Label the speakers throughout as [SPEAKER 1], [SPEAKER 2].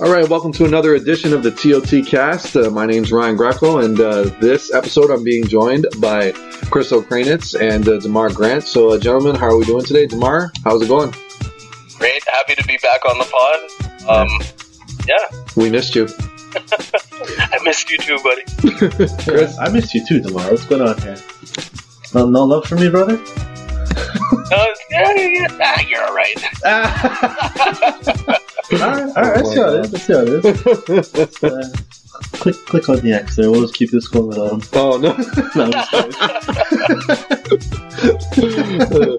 [SPEAKER 1] All right, welcome to another edition of the TOT Cast. Uh, my name's Ryan Greco, and uh, this episode I'm being joined by Chris O'Kranitz and uh, Demar Grant. So, uh, gentlemen, how are we doing today? Demar, how's it going?
[SPEAKER 2] Great, happy to be back on the pod. Um, yeah,
[SPEAKER 1] We missed you.
[SPEAKER 2] I missed you too, buddy.
[SPEAKER 1] Chris?
[SPEAKER 3] I missed you too, Demar. What's going on here? No, no love for me, brother?
[SPEAKER 2] Uh, yeah, yeah, yeah. Ah, you're all right.
[SPEAKER 3] alright, alright, let's see how it is. Let's see how it is. Uh, click, click on the X there. We'll just keep this going on.
[SPEAKER 1] Oh, no.
[SPEAKER 3] No, I'm just.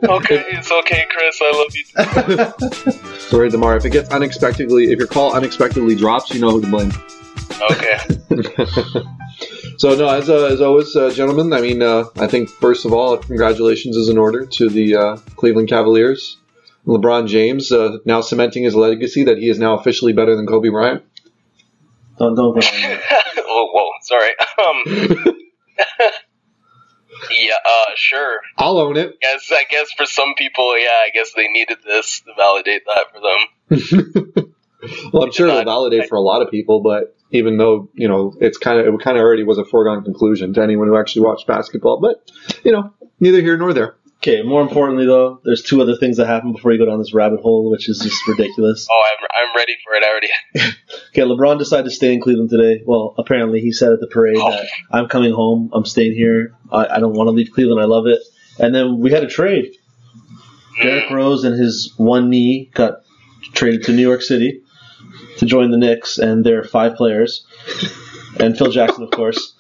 [SPEAKER 2] Okay, it's okay, Chris. I love you.
[SPEAKER 1] Sorry, Demar. If it gets unexpectedly, if your call unexpectedly drops, you know who to blame.
[SPEAKER 2] Okay.
[SPEAKER 1] So no, as, uh, as always, uh, gentlemen. I mean, uh, I think first of all, congratulations is in order to the uh, Cleveland Cavaliers. LeBron James uh, now cementing his legacy that he is now officially better than Kobe Bryant.
[SPEAKER 3] don't, don't go on
[SPEAKER 2] whoa, whoa, sorry. Um, yeah, uh, sure.
[SPEAKER 1] I'll own it.
[SPEAKER 2] Guess I guess for some people, yeah, I guess they needed this to validate that for them.
[SPEAKER 1] Well, I'm sure it'll validate for a lot of people, but even though you know it's kind of it kind of already was a foregone conclusion to anyone who actually watched basketball, but you know neither here nor there.
[SPEAKER 3] Okay, more importantly, though, there's two other things that happen before you go down this rabbit hole, which is just ridiculous.
[SPEAKER 2] Oh, I'm I'm ready for it already.
[SPEAKER 3] Okay, LeBron decided to stay in Cleveland today. Well, apparently he said at the parade
[SPEAKER 2] Oh.
[SPEAKER 3] that I'm coming home. I'm staying here. I, I don't want to leave Cleveland. I love it. And then we had a trade. Mm. Derrick Rose and his one knee got traded to New York City to join the Knicks, and there are five players, and Phil Jackson, of course.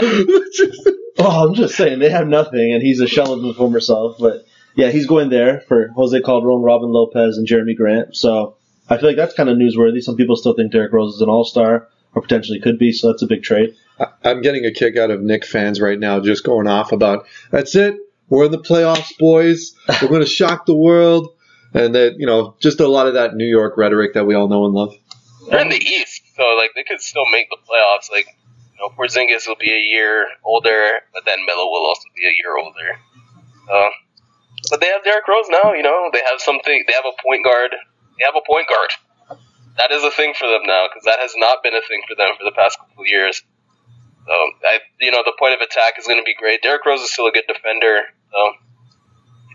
[SPEAKER 3] oh, I'm just saying they have nothing, and he's a shell of his former self. But yeah, he's going there for Jose Calderon, Robin Lopez, and Jerian Grant. So I feel like that's kind of newsworthy. Some people still think Derrick Rose is an All Star, or potentially could be. So that's a big trade.
[SPEAKER 1] I'm getting a kick out of Knick fans right now, just going off about that's it. We're in the playoffs, boys. We're going to shock the world, and that you know just a lot of that New York rhetoric that we all know and love.
[SPEAKER 2] They're in the East, so like they could still make the playoffs. Like, you know, Porzingis will be a year older, but then Melo will also be a year older. So, but they have Derrick Rose now. You know, they have something. They have a point guard. They have a point guard. That is a thing for them now because that has not been a thing for them for the past couple of years. So, I, you know, the point of attack is going to be great. Derrick Rose is still a good defender. So,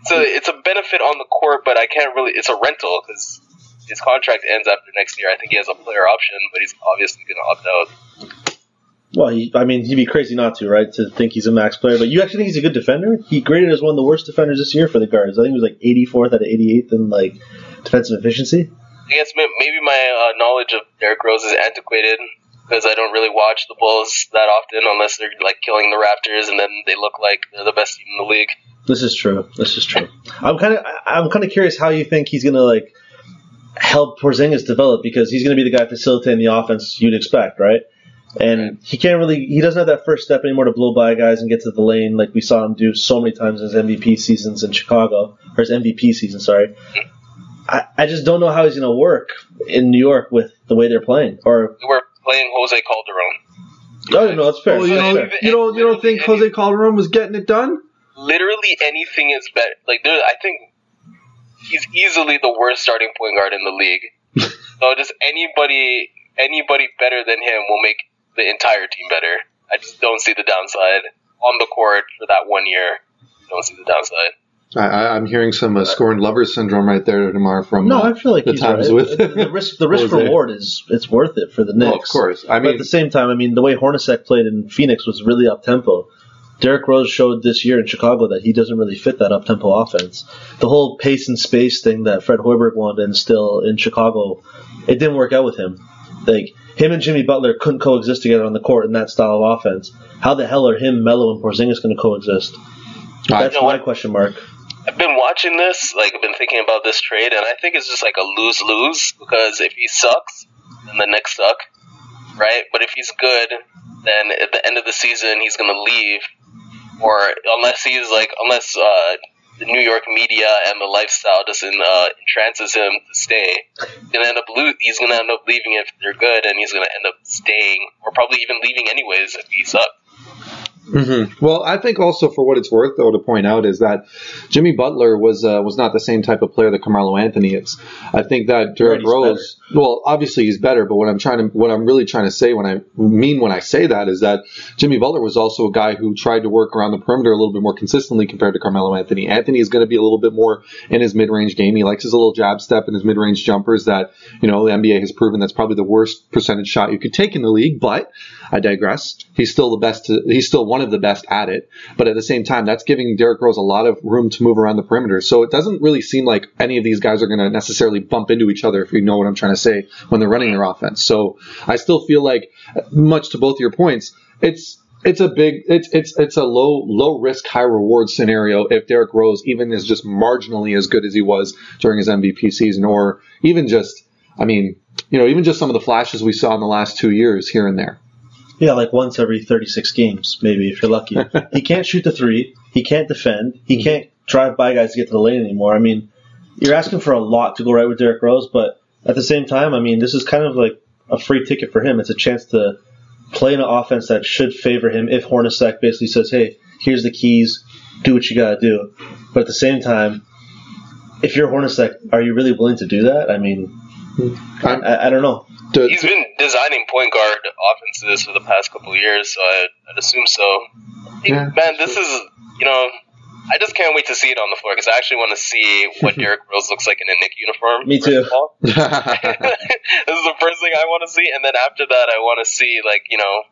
[SPEAKER 2] it's a it's a benefit on the court, but I can't really. It's a rental because his contract ends after next year. I think he has a player option, but he's obviously going to opt out.
[SPEAKER 3] Well, he, I mean, he'd be crazy not to, right? To think he's a max player. But you actually think he's a good defender? He graded as one of the worst defenders this year for the guards. I think he was like 84th out of 88th in like defensive efficiency.
[SPEAKER 2] I guess maybe my uh, knowledge of Derrick Rose is antiquated because I don't really watch the Bulls that often unless they're like killing the Raptors and then they look like they're the best team in the league.
[SPEAKER 3] This is true. This is true. I'm kind of I'm kind of curious how you think he's gonna like help Porzingis develop because he's gonna be the guy facilitating the offense you'd expect, right? And he can't really he doesn't have that first step anymore to blow by guys and get to the lane like we saw him do so many times in his MVP seasons in Chicago or his MVP season. Sorry. I, I just don't know how he's gonna work in New York with the way they're playing. Or
[SPEAKER 2] We were playing Jose Calderon.
[SPEAKER 3] oh no, that's fair.
[SPEAKER 1] Well, you
[SPEAKER 3] That's
[SPEAKER 1] don't,
[SPEAKER 3] fair.
[SPEAKER 1] you don't, you don't think Jose Calderon was getting it done?
[SPEAKER 2] Literally anything is better. Like there, I think he's easily the worst starting point guard in the league. so just anybody, anybody better than him will make the entire team better. I just don't see the downside on the court for that one year. Don't see the downside.
[SPEAKER 1] I, I, I'm hearing some uh, scoring lover syndrome right there, Demar. From
[SPEAKER 3] No,
[SPEAKER 1] uh,
[SPEAKER 3] I feel like
[SPEAKER 1] the
[SPEAKER 3] he's
[SPEAKER 1] times
[SPEAKER 3] right.
[SPEAKER 1] with
[SPEAKER 3] the, the risk. The risk reward is it's worth it for the Knicks.
[SPEAKER 1] Well, of course. I
[SPEAKER 3] but
[SPEAKER 1] mean,
[SPEAKER 3] at the same time, I mean, the way Hornacek played in Phoenix was really up tempo. Derrick Rose showed this year in Chicago that he doesn't really fit that up tempo offense. The whole pace and space thing that Fred Hoiberg wanted to instill in Chicago, it didn't work out with him. Like him and Jimmy Butler couldn't coexist together on the court in that style of offense. How the hell are him, Melo, and Porzingis going to coexist? That's my question mark.
[SPEAKER 2] I've been watching this, like I've been thinking about this trade, and I think it's just like a lose lose because if he sucks, then the Knicks suck, right? But if he's good, then at the end of the season he's gonna leave, or unless he's like unless uh, the New York media and the lifestyle doesn't uh, entrances him to stay, he's gonna end up lo- he's gonna end up leaving if they're good, and he's gonna end up staying, or probably even leaving anyways if he sucks.
[SPEAKER 1] hmm Well, I think also for what it's worth, though, to point out is that Jimmy Butler was uh, was not the same type of player that Carmelo Anthony is. I think that Derrick
[SPEAKER 3] he's
[SPEAKER 1] Rose, well, obviously he's better, but what I'm trying to, what I'm really trying to say when I mean when I say that is that Jimmy Butler was also a guy who tried to work around the perimeter a little bit more consistently compared to Carmelo Anthony. Anthony is going to be a little bit more in his mid range game. He likes his little jab step and his mid range jumpers that you know the NBA has proven that's probably the worst percentage shot you could take in the league, but. I digress. He's still the best. He's still one of the best at it. But at the same time, that's giving Derrick Rose a lot of room to move around the perimeter. So it doesn't really seem like any of these guys are going to necessarily bump into each other, if you know what I'm trying to say, when they're running their offense. So I still feel like, much to both your points, it's it's a big it's it's it's a low low risk high reward scenario if Derrick Rose even is just marginally as good as he was during his MVP season, or even just I mean you know even just some of the flashes we saw in the last two years here and there.
[SPEAKER 3] Yeah, like once every 36 games, maybe, if you're lucky. he can't shoot the three. He can't defend. He mm-hmm. can't drive by guys to get to the lane anymore. I mean, you're asking for a lot to go right with Derrick Rose, but at the same time, I mean, this is kind of like a free ticket for him. It's a chance to play in an offense that should favor him if Hornacek basically says, hey, here's the keys, do what you got to do. But at the same time, if you're Hornacek, are you really willing to do that? I mean, I, I don't know.
[SPEAKER 2] He's been designing point guard offenses for the past couple of years, so I, I'd assume so. Hey,
[SPEAKER 1] Yeah,
[SPEAKER 2] man, this is you know, I just can't wait to see it on the floor because I actually want to see what Derrick Rose looks like in a Knick uniform.
[SPEAKER 3] Me too.
[SPEAKER 2] this is the first thing I want to see, and then after that, I want to see like you know,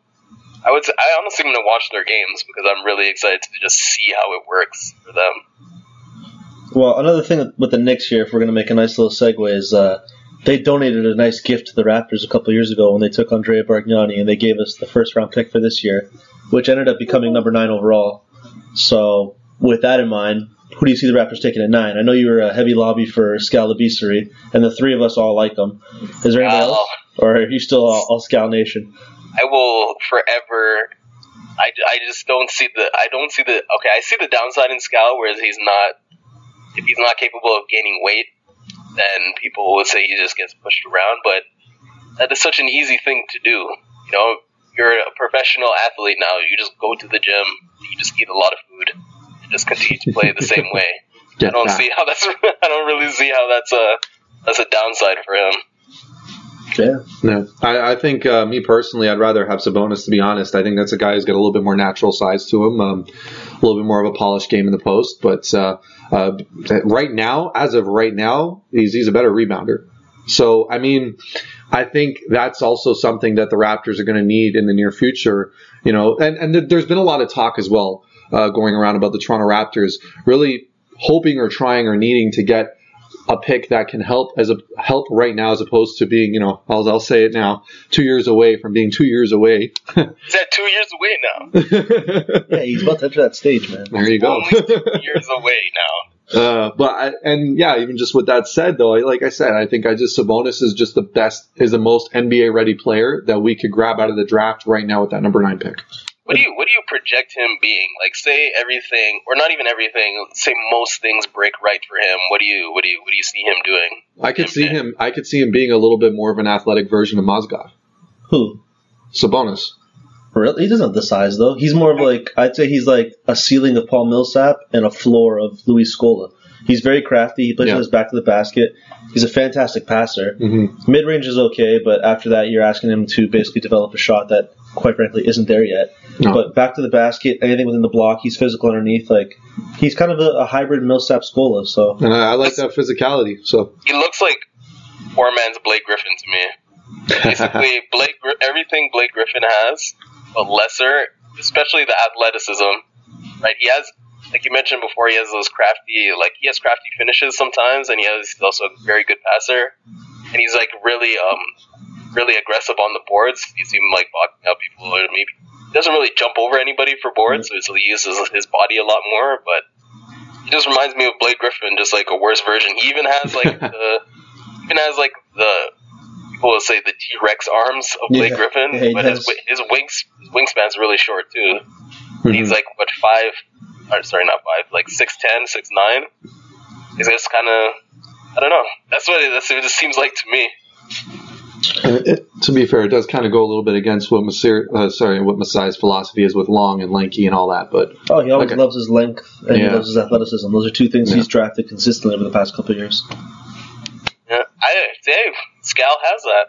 [SPEAKER 2] I would say, I honestly am gonna watch their games because I'm really excited to just see how it works for them.
[SPEAKER 3] Well, another thing with the Knicks here, if we're going to make a nice little segue, is uh, they donated a nice gift to the Raptors a couple years ago when they took Andrea Bargnani, and they gave us the first round pick for this year, which ended up becoming number nine overall. So, with that in mind, who do you see the Raptors taking at nine? I know you were a heavy lobby for Skal Labissiere, and the three of us all like him. Is there anybody
[SPEAKER 2] Wow.
[SPEAKER 3] else? Or are you still all, all Skal Nation?
[SPEAKER 2] I will forever. I, I just don't see the I don't see the okay. I see the downside in Skal, whereas he's not. If he's not capable of gaining weight, then people would say he just gets pushed around. But that is such an easy thing to do. You know, you're a professional athlete now. You just go to the gym. You just eat a lot of food just continue to play the same way. I don't
[SPEAKER 1] fat.
[SPEAKER 2] see how that's. I don't really see how that's a that's a downside for him.
[SPEAKER 3] Yeah.
[SPEAKER 1] No, I, I think uh, me personally, I'd rather have Sabonis. To be honest, I think that's a guy who's got a little bit more natural size to him, um, a little bit more of a polished game in the post. But uh, uh, right now, as of right now, he's he's a better rebounder. So I mean, I think that's also something that the Raptors are going to need in the near future. You know, and and th- there's been a lot of talk as well uh, going around about the Toronto Raptors really hoping or trying or needing to get a pick that can help as a help right now as opposed to being you know I'll, I'll say it now two years away from being two years away
[SPEAKER 2] He's at two years away now.
[SPEAKER 3] Yeah, he's about to enter that stage, man.
[SPEAKER 1] there you go
[SPEAKER 2] Only two years away now.
[SPEAKER 1] uh, but I, and yeah even just with that said though I, like I said I think I just Sabonis is just the best is the most NBA ready player that we could grab out of the draft right now with that number nine pick
[SPEAKER 2] What do you what do you project him being? Like say everything or not even everything, say most things break right for him. What do you what do you what do you see him doing?
[SPEAKER 1] I could see
[SPEAKER 2] Okay.
[SPEAKER 1] him I could see him being a little bit more of an athletic version of Mozgov
[SPEAKER 3] Who?
[SPEAKER 1] Sabonis
[SPEAKER 3] Really? He doesn't have the size though. He's more of like I'd say he's like a ceiling of Paul Millsap and a floor of Luis Scola. He's very crafty. He plays
[SPEAKER 1] Yeah.
[SPEAKER 3] with his back to the basket. He's a fantastic passer.
[SPEAKER 1] Mhm.
[SPEAKER 3] Mid range is okay, but after that, you're asking him to basically develop a shot that quite frankly, isn't there yet.
[SPEAKER 1] No.
[SPEAKER 3] But back to the basket, anything within the block, he's physical underneath. Like he's kind of a, a hybrid Millsap Scola. So
[SPEAKER 1] And I, I like that physicality. So
[SPEAKER 2] He looks like poor man's Blake Griffin to me. Basically, Blake everything Blake Griffin has, but lesser, especially the athleticism. Right? He has, like you mentioned before, he has those crafty, like he has crafty finishes sometimes, and he has he's also a very good passer, and he's like really, um, really aggressive on the boards. You see him like blocking out people, or maybe he doesn't really jump over anybody for boards, so he uses his body a lot more, but. He just reminds me of Blake Griffin, just like a worse version. He even has like the, even has like the people will say the T Rex arms of Blake
[SPEAKER 3] Yeah.
[SPEAKER 2] Griffin,
[SPEAKER 3] Yeah, he
[SPEAKER 2] but his
[SPEAKER 3] does.
[SPEAKER 2] his wings his wingspan's really short too.
[SPEAKER 1] Mhm.
[SPEAKER 2] He's like what five? Or, sorry, not five. Like six ten, six nine. He's just kind of I don't know. That's what it, that's what it just seems like to me.
[SPEAKER 1] And it, to be fair, it does kind of go a little bit against what Masir, uh, sorry, what Masai's philosophy is with long and lanky and all that. But
[SPEAKER 3] oh, he always
[SPEAKER 1] Okay.
[SPEAKER 3] loves his length and he loves his athleticism. Those are two things
[SPEAKER 1] Yeah.
[SPEAKER 3] he's drafted consistently over the past couple of years.
[SPEAKER 2] Yeah, I Dave Skal has that.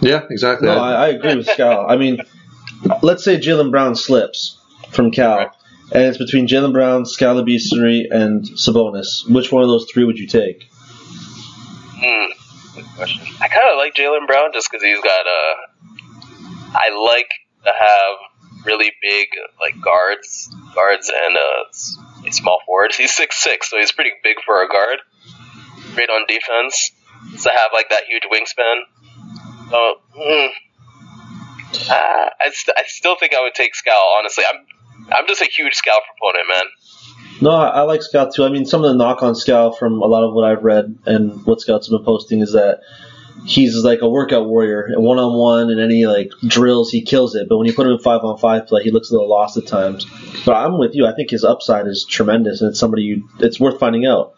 [SPEAKER 1] yeah, exactly.
[SPEAKER 3] No, I, I agree with Cal. I mean, let's say Jaylen Brown slips from Cal,
[SPEAKER 2] Right.
[SPEAKER 3] and it's between Jaylen Brown, Skal Labissiere, and Sabonis. Which one of those three would you take?
[SPEAKER 2] Hmm. I kind of like Jaylen Brown just because he's got a. I like to have really big like guards, guards and uh, a small forward. He's six six, so he's pretty big for a guard. Great on defense. To have like that huge wingspan. So, hmm. Uh, I, st- I still think I would take Skal. Honestly, I'm I'm just a huge Skal proponent, man.
[SPEAKER 3] No, I, I like Scout too. I mean, some of the knock on Scout from a lot of what I've read and what Scouts been posting is that he's like a workout warrior, one on one, and any like drills he kills it. But when you put him in five on five play, he looks a little lost at times. But I'm with you. I think his upside is tremendous, and it's somebody you it's worth finding out.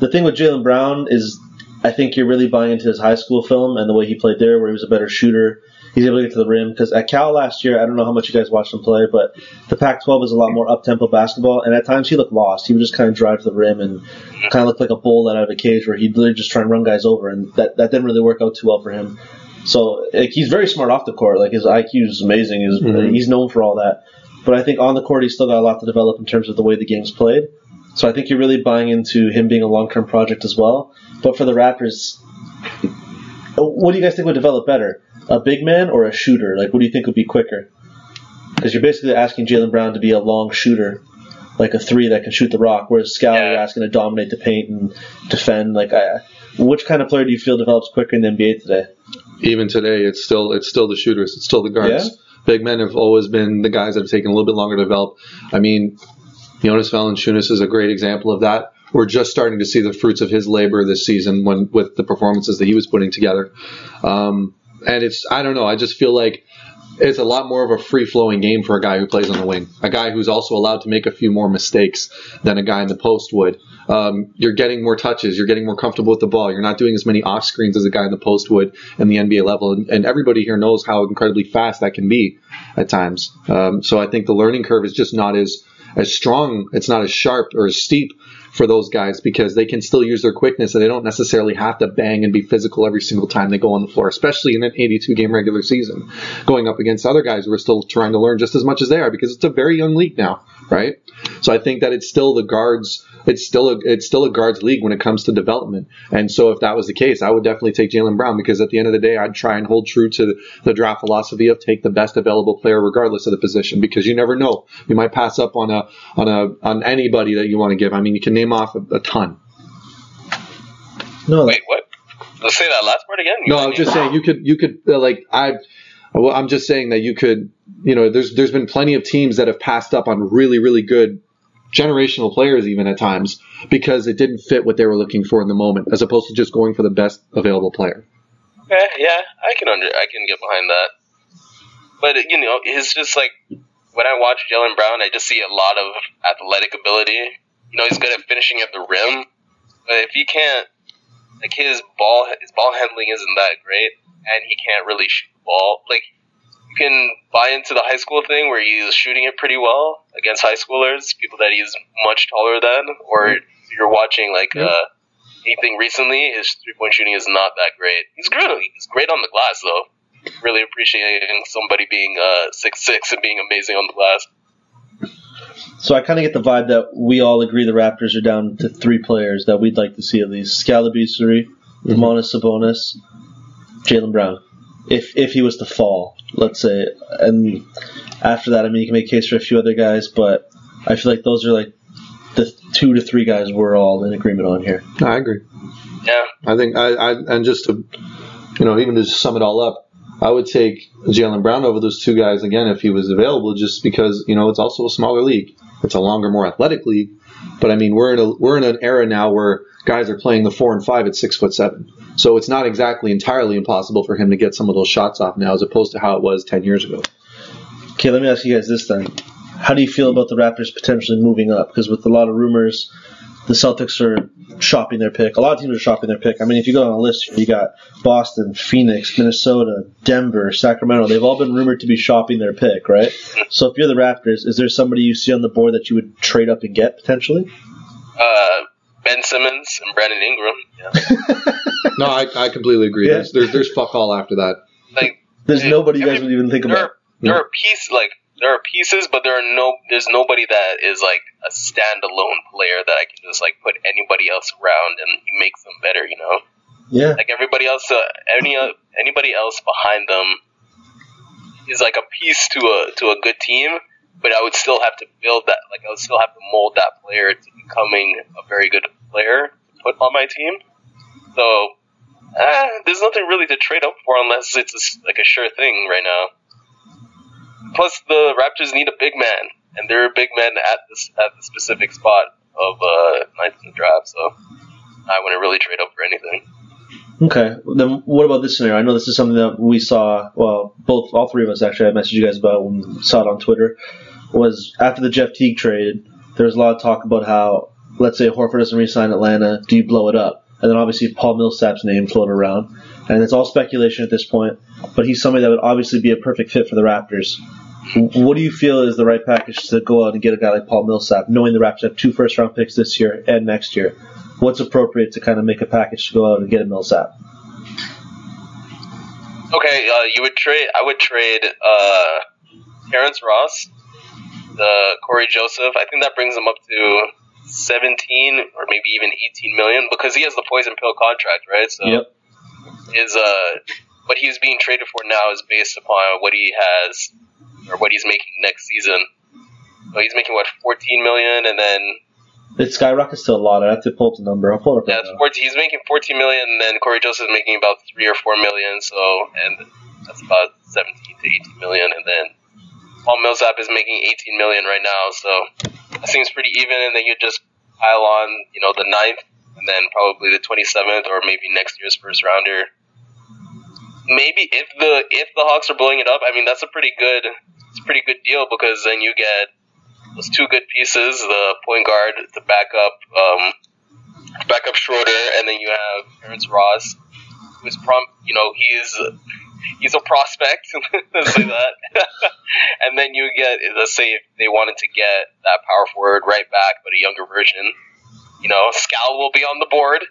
[SPEAKER 3] The thing with Jaylen Brown is, I think you're really buying into his high school film and the way he played there, where he was a better shooter. He's able to get to the rim because at Cal last year, I don't know how much you guys watched him play, but the Pac-12 is a lot more up-tempo basketball, and at times he looked lost. He would just kind of drive to the rim and kind of look like a bull out of a cage, where he'd literally just try and run guys over, and that that didn't really work out too well for him. So like, he's very smart off the court. Like his IQ is amazing. He's,
[SPEAKER 1] Mhm.
[SPEAKER 3] he's known for all that. But I think on the court, he's still got a lot to develop in terms of the way the game's played. So I think you're really buying into him being a long-term project as well. But for the Raptors, what do you guys think would develop better, a big man or a shooter? Like, what do you think would be quicker? Because you're basically asking Jaylen Brown to be a long shooter, like a three that can shoot the rock, whereas Skal
[SPEAKER 2] Yeah.
[SPEAKER 3] you're asking to dominate the paint and defend. Like, I, which kind of player do you feel develops quicker in the NBA today?
[SPEAKER 1] even today, it's still it's still the shooters, it's still the guards.
[SPEAKER 3] Yeah?
[SPEAKER 1] Big men have always been the guys that have taken a little bit longer to develop. I mean, Jonas Valanciunas is a great example of that. We're just starting to see the fruits of his labor this season when with the performances that he was putting together. Um, and it's I don't know, I just feel like it's a lot more of a free flowing game for a guy who plays on the wing, a guy who's also allowed to make a few more mistakes than a guy in the post would. Um, you're getting more touches, you're getting more comfortable with the ball, you're not doing as many off screens as a guy in the post would in the NBA level, and, and everybody here knows how incredibly fast that can be at times. Um, so I think the learning curve is just not as as strong, it's not as sharp or as steep for those guys because they can still use their quickness and they don't necessarily have to bang and be physical every single time they go on the floor, especially in an 82 game regular season, going up against other guys who are still trying to learn just as much as they are because it's a very young league now, right? So I think that it's still the guards, it's still a, it's still a guards league when it comes to development. And so if that was the case, I would definitely take Jaylen Brown because at the end of the day, I'd try and hold true to the draft philosophy of take the best available player regardless of the position because you never know. You might pass up on a, on a, on anybody that you want to give. I mean, you can name off a, a ton.
[SPEAKER 3] No,
[SPEAKER 2] Wait, what? Let's say that last part again.
[SPEAKER 1] No, I was just saying you could you could uh, like I. Well, I'm just saying that you could, you know, there's there's been plenty of teams that have passed up on really really good generational players even at times because it didn't fit what they were looking for in the moment, as opposed to just going for the best available player.
[SPEAKER 2] Okay, yeah, I can under I can get behind that. But you know, it's just like when I watch Jaylen Brown, I just see a lot of athletic ability. You know, he's good at finishing at the rim, but if he can't, like his ball, his ball handling isn't that great, and he can't really shoot the ball. Like you can buy into the high school thing where he's shooting it pretty well against high schoolers, people that he's much taller than, or if you're watching like uh, anything recently, his three point shooting is not that great. He's good. He's great on the glass though. really appreciating somebody being uh six six and being amazing on the glass.
[SPEAKER 3] So I kind of get the vibe that we all agree the Raptors are down to three players that we'd like to see at least: Skal Labissiere, Domantas mm-hmm. Sabonis, Jaylen Brown. If if he was to fall, let's say, and after that, I mean, you can make a case for a few other guys, but I feel like those are like the two to three guys we're all in agreement on here.
[SPEAKER 1] No, I agree.
[SPEAKER 2] Yeah.
[SPEAKER 1] I think I, I and just to you know even to sum it all up, I would take Jaylen Brown over those two guys again if he was available, just because you know it's also a smaller league. It's a longer, more athletic league, but I mean we're in a we're in an era now where guys are playing the four and five at six foot seven, so it's not exactly entirely impossible for him to get some of those shots off now, as opposed to how it was ten years ago.
[SPEAKER 3] Okay, let me ask you guys this then. How do you feel about the Raptors potentially moving up? Because with a lot of rumors, the Celtics are shopping their pick. A lot of teams are shopping their pick. I mean, if you go on a list, you got Boston, Phoenix, Minnesota, Denver, Sacramento. They've all been rumored to be shopping their pick, right? So if you're the Raptors, is there somebody you see on the board that you would trade up and get potentially?
[SPEAKER 2] Uh, Ben Simmons and Brandon Ingram. Yeah.
[SPEAKER 1] No, I, I completely agree.
[SPEAKER 3] Yeah.
[SPEAKER 1] There's, there's there's fuck all after that.
[SPEAKER 2] Like
[SPEAKER 3] There's
[SPEAKER 2] Dude,
[SPEAKER 3] nobody you guys
[SPEAKER 2] every-
[SPEAKER 3] would even think
[SPEAKER 2] there
[SPEAKER 3] about.
[SPEAKER 2] are there are pieces like there are pieces, but there are no there's nobody that is like a standalone player that I can just like put anybody else around and he makes them better. You know,
[SPEAKER 3] Yeah.
[SPEAKER 2] like everybody else, uh, any uh, anybody else behind them is like a piece to a to a good team. But I would still have to build that. Like I would still have to mold that player to becoming a very good player to put on my team. So uh, there's nothing really to trade up for unless it's a like a sure thing right now. Plus, the Raptors need a big man, and there are a big men at this at the specific spot of uh, ninth in the draft. So I wouldn't really trade up for anything.
[SPEAKER 3] Okay. Then what about this scenario? I know this is something that we saw. Well, both, all three of us actually. I messaged you guys about when we saw it on Twitter. Was after the Jeff Teague trade, there was a lot of talk about how, let's say Horford doesn't re-sign Atlanta, do you blow it up? And then obviously Paul Millsap's name floated around, and it's all speculation at this point. But he's somebody that would obviously be a perfect fit for the Raptors. What do you feel is the right package to go out and get a guy like Paul Millsap, knowing the Raptors have two first round picks this year and next year? What's appropriate to kind of make a package to go out and get a Millsap?
[SPEAKER 2] Okay, uh, you would trade. I would trade uh, Terrence Ross, the Cory Joseph. I think that brings him up to 17 or maybe even 18 million because he has the poison pill contract, right? So
[SPEAKER 3] Yep.
[SPEAKER 2] his uh, what he's being traded for now is based upon what he has or what he's making next season. So he's making what 14 million, and then
[SPEAKER 3] It skyrockets to a lot. I have to pull up the number. I'll pull it up.
[SPEAKER 2] yeah,
[SPEAKER 3] right now.
[SPEAKER 2] 14, he's making 14 million, and then Cory Joseph is making about three or four million. So and that's about 17 to 18 million, and then Paul Millsap is making 18 million right now. So that seems pretty even, and then you just pile on, you know, the ninth, and then probably the 27th, or maybe next year's first rounder. Maybe if the if the Hawks are blowing it up, I mean that's a pretty good it's a pretty good deal because then you get those two good pieces, the point guard to back up um, back up Schroeder, and then you have Terrence Ross, who's prom you know he's he's a prospect, let's say that, and then you get let's say if they wanted to get that power forward right back, but a younger version, you know Skal will be on the board,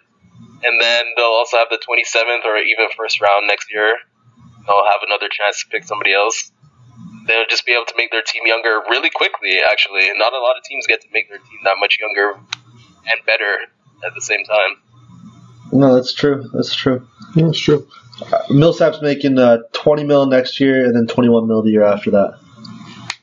[SPEAKER 2] and then they'll also have the 27th or even first round next year. They'll have another chance to pick somebody else. They'll just be able to make their team younger really quickly. Actually, not a lot of teams get to make their team that much younger and better at the same time.
[SPEAKER 3] No, that's true. That's true.
[SPEAKER 1] Yeah, that's true.
[SPEAKER 3] Millsap's making uh, 20 mil next year and then 21 mil the year after that.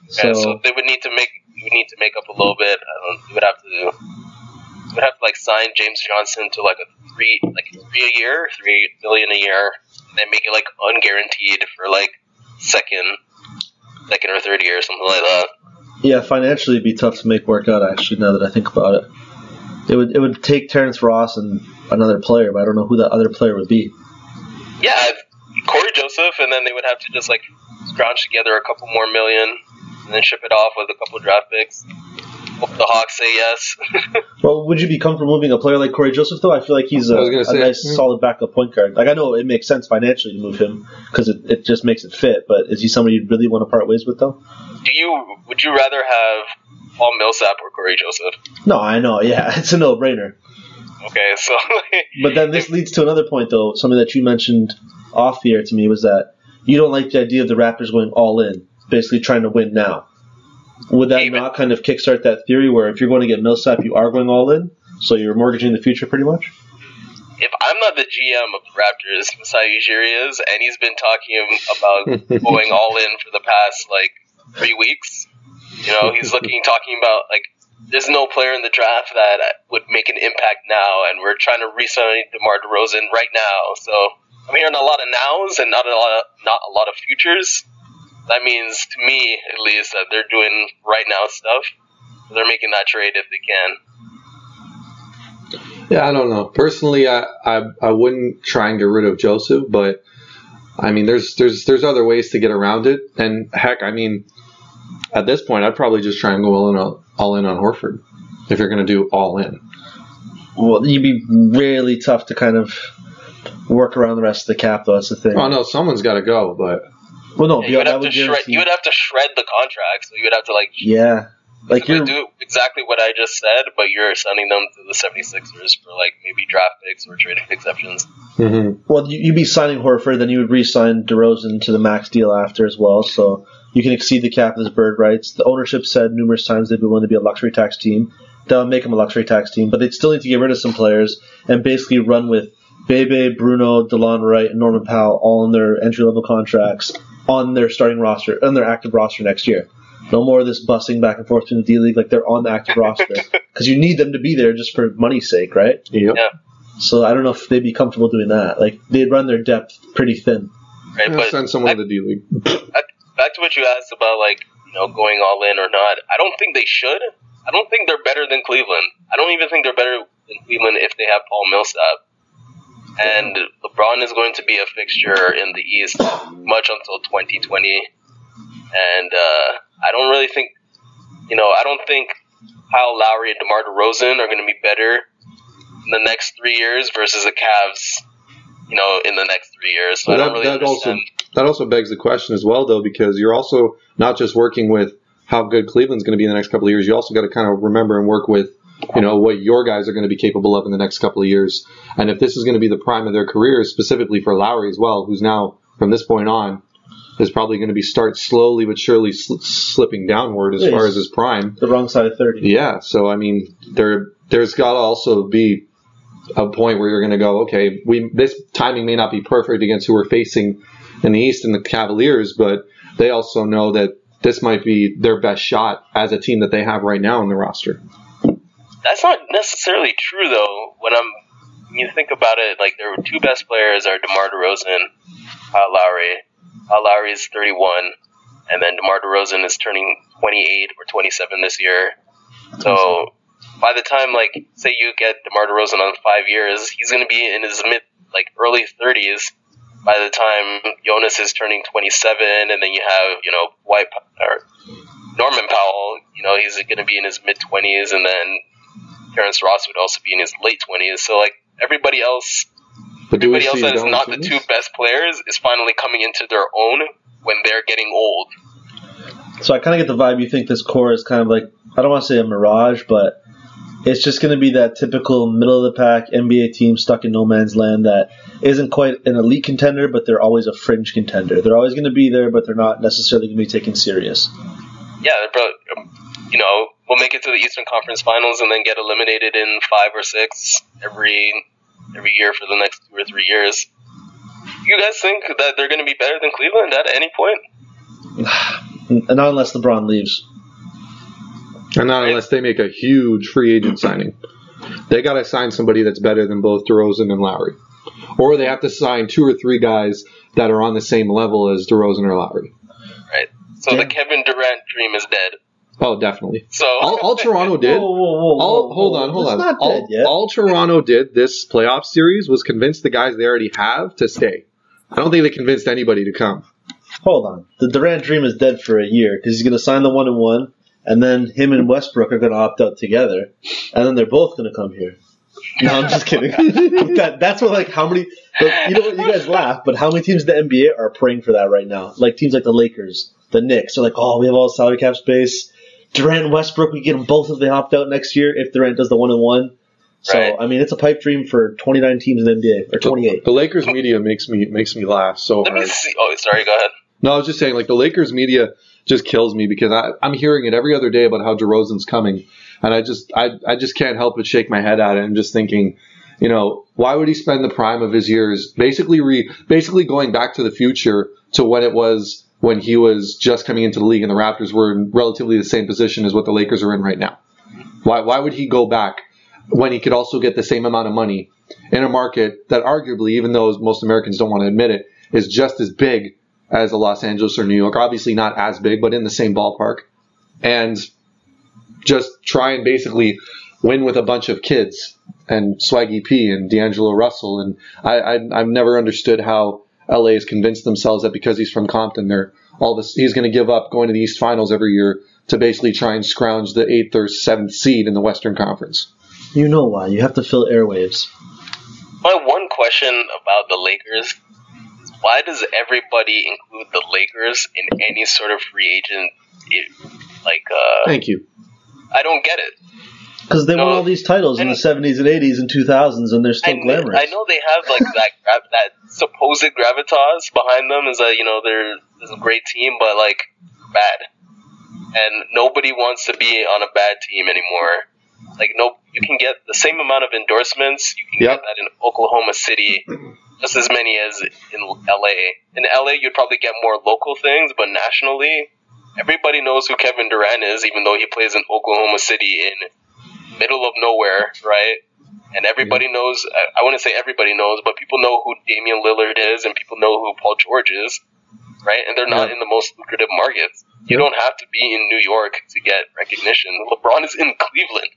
[SPEAKER 3] So,
[SPEAKER 2] Yeah, so they would need to make would need to make up a little bit. I don't. You would have to. You would have to like sign James Johnson to like a three like three a year, three billion a year, and then make it like unguaranteed for like second, second or third year, or something like that.
[SPEAKER 3] yeah, financially it'd be tough to make work out. Actually, now that I think about it, it would it would take Terrence Ross and another player, but I don't know who that other player would be.
[SPEAKER 2] Yeah, Cory Joseph, and then they would have to just like scrounge together a couple more million, and then ship it off with a couple draft picks. Hope the Hawks say yes.
[SPEAKER 3] Well, would you be comfortable moving a player like Cory Joseph though? I feel like he's a,
[SPEAKER 1] I
[SPEAKER 3] a
[SPEAKER 1] say,
[SPEAKER 3] nice,
[SPEAKER 1] yeah.
[SPEAKER 3] solid backup point guard. Like I know it makes sense financially to move him because it, it just makes it fit. But is he somebody you'd really want to part ways with though?
[SPEAKER 2] Do you would you rather have Paul Millsap or Cory Joseph?
[SPEAKER 3] No, I know. Yeah, it's a no-brainer.
[SPEAKER 2] Okay, so
[SPEAKER 3] But then this leads to another point, though, something that you mentioned off the air to me was that you don't like the idea of the Raptors going all in, basically trying to win now. Would that
[SPEAKER 2] Even-
[SPEAKER 3] not kind of kickstart that theory where if you're going to get Millsap, you are going all in, so you're mortgaging the future pretty much?
[SPEAKER 2] if I'm not the GM of the Raptors, Masai Ujiri is, and he's been talking about going all in for the past like three weeks. You know, he's looking, talking about like there's no player in the draft that would make an impact now, and we're trying to re-sign DeMar DeRozan right now. So I'm hearing a lot of nows and not a lot, of, not a lot of futures. That means to me, at least, that they're doing right now stuff. They're making that trade if they can.
[SPEAKER 1] Yeah, I don't know. Personally, I, I I wouldn't try and get rid of Joseph, but I mean, there's there's there's other ways to get around it. And heck, I mean, at this point, I'd probably just try and go all in on all in on Horford if you're going to do all in.
[SPEAKER 3] Well, you'd be really tough to kind of work around the rest of the cap, though. That's the thing.
[SPEAKER 1] Oh no, someone's got to go, but
[SPEAKER 3] Well, no,
[SPEAKER 2] Yeah, you would have to shred. You would have to shred the contract, so you would have to like
[SPEAKER 3] Yeah, like you're
[SPEAKER 2] do exactly what I just said, but you're sending them to the 76ers for like maybe draft picks or trading exceptions. Mm-hmm.
[SPEAKER 3] well, you- you'd be signing Horford, then you would re-sign DeRozan to the max deal after as well. So you can exceed the cap as bird rights. The ownership said numerous times they'd be willing to be a luxury tax team. They'll make them a luxury tax team, but they'd still need to get rid of some players and basically run with Bebe, Bruno, Delon Wright, and Norman Powell all on their entry level contracts on their starting roster, on their active roster next year. No more of this busing back and forth in the D League like they're on the active roster because you need them to be there just for money's sake, right?
[SPEAKER 1] yep.
[SPEAKER 2] Yeah.
[SPEAKER 3] So I don't know if they'd be comfortable doing that. Like they'd run their depth pretty thin.
[SPEAKER 2] Right?
[SPEAKER 1] Send someone to the D League.
[SPEAKER 2] back, back to what you asked about like, you know, going all in or not. I don't think they should. I don't think they're better than Cleveland. I don't even think they're better than Cleveland if they have Paul Millsap. And LeBron is going to be a fixture in the East much until 2020. And uh, I don't really think, you know, I don't think Kyle Lowry and DeMar DeRozan are going to be better in the next three years versus the Cavs, you know, in the next three years. So I don't really
[SPEAKER 1] that also
[SPEAKER 2] understand.
[SPEAKER 1] That also begs the question as well, though, because you're also not just working with how good Cleveland's going to be in the next couple of years. You also got to kind of remember and work with, you know, what your guys are going to be capable of in the next couple of years. And if this is going to be the prime of their careers, specifically for Lowry as well, who's now from this point on is probably going to be start slowly but surely sl- slipping downward as
[SPEAKER 3] Yeah,
[SPEAKER 1] far as his prime.
[SPEAKER 3] The wrong side of thirty.
[SPEAKER 1] Yeah, so I mean, there there's got to also be a point where you're going to go, okay, we this timing may not be perfect against who we're facing in the East and the Cavaliers, but they also know that this might be their best shot as a team that they have right now in the roster.
[SPEAKER 2] That's not necessarily true, though. When I'm, when you think about it, like their two best players are DeMar DeRozan, Kyle Lowry. Kyle Lowry is 31, and then DeMar DeRozan is turning 28 or 27 this year. So by the time, like, say you get DeMar DeRozan on five years, he's going to be in his mid, like, early 30s. By the time Jonas is turning 27, and then you have, you know, White or Norman Powell, you know, he's going to be in his mid 20s, and then Terrence Ross would also be in his late 20s. So, like, everybody else,
[SPEAKER 1] But
[SPEAKER 2] everybody else that is not the two best players is finally coming into their own when they're getting old.
[SPEAKER 3] So I kind of get the vibe you think this core is kind of like I don't want to say a mirage, but it's just going to be that typical middle of the pack NBA team stuck in no man's land that isn't quite an elite contender, but they're always a fringe contender. They're always going to be there, but they're not necessarily going to be taken serious.
[SPEAKER 2] Yeah, they're probably, um, you know, we'll make it to the Eastern Conference Finals and then get eliminated in five or six every every year for the next two or three years. You guys think that they're going to be better than Cleveland at any point?
[SPEAKER 3] Not unless LeBron leaves.
[SPEAKER 1] And not unless they make a huge free agent signing. They got to sign somebody that's better than both DeRozan and Lowry. Or they have to sign two or three guys that are on the same level as DeRozan or Lowry.
[SPEAKER 2] Right. So
[SPEAKER 3] Yeah.
[SPEAKER 2] the Kevin Durant dream is dead.
[SPEAKER 1] Oh, definitely.
[SPEAKER 2] So
[SPEAKER 1] All, all Toronto did.
[SPEAKER 3] Whoa, whoa, whoa,
[SPEAKER 1] All, hold on, hold
[SPEAKER 3] It's
[SPEAKER 1] on.
[SPEAKER 3] not
[SPEAKER 1] all,
[SPEAKER 3] dead yet.
[SPEAKER 1] all Toronto did this playoff series was convince the guys they already have to stay. I don't think they convinced anybody to come.
[SPEAKER 3] Hold on. The Durant dream is dead for a year because he's going to sign the one and one, and then him and Westbrook are going to opt out together, and then they're both going to come here. No, I'm just kidding. that, that's what like how many. But you know what? You guys laugh, but how many teams in the NBA are praying for that right now? Like teams like the Lakers, the Knicks are like, oh, we have all the salary cap space. Durant and Westbrook, we get them both if they opt out next year. If Durant does the one and one, So
[SPEAKER 2] Right.
[SPEAKER 3] I mean, it's a pipe dream for 29 teams in the NBA or 28.
[SPEAKER 1] The Lakers media makes me makes me laugh so
[SPEAKER 2] Let me
[SPEAKER 1] hard.
[SPEAKER 2] see. Oh, sorry. Go ahead.
[SPEAKER 1] No, I was just saying, like the Lakers media just kills me because I, I'm hearing it every other day about how DeRozan's coming, and I just I I just can't help but shake my head at it and just thinking, you know, why would he spend the prime of his years basically re basically going back to the future to when it was when he was just coming into the league and the Raptors were in relatively the same position as what the Lakers are in right now. Why why would he go back when he could also get the same amount of money in a market that arguably, even though most Americans don't want to admit it, is just as big as a Los Angeles or New York. Obviously not as big, but in the same ballpark. And just try and basically win with a bunch of kids and Swaggy P and D'Angelo Russell. And I, I, I've never understood how LA has convinced themselves that because he's from Compton, they're all this, he's going to give up going to the East Finals every year to basically try and scrounge the eighth or seventh seed in the Western Conference.
[SPEAKER 3] You know why? You have to fill airwaves.
[SPEAKER 2] My one question about the Lakers why does everybody include the Lakers in any sort of free agent? Like, uh,
[SPEAKER 1] Thank you.
[SPEAKER 2] I don't get it.
[SPEAKER 3] Because they won all these titles in the 70s and 80s and 2000s, and they're still
[SPEAKER 2] I, kn-
[SPEAKER 3] glamorous.
[SPEAKER 2] I know they have like that gra- that supposed gravitas behind them is that you know they're this a great team, but like bad, and nobody wants to be on a bad team anymore. Like no, you can get the same amount of endorsements. You can
[SPEAKER 1] Yep.
[SPEAKER 2] get that in Oklahoma City, just as many as in LA. In LA, you'd probably get more local things, but nationally, everybody knows who Kevin Durant is, even though he plays in Oklahoma City in middle of nowhere, right? And everybody knows, I- I wouldn't say everybody knows, but people know who Damian Lillard is and people know who Paul George is, right? And they're not
[SPEAKER 1] Yeah.
[SPEAKER 2] in the most lucrative markets. You don't have to be in New York to get recognition. LeBron is in Cleveland.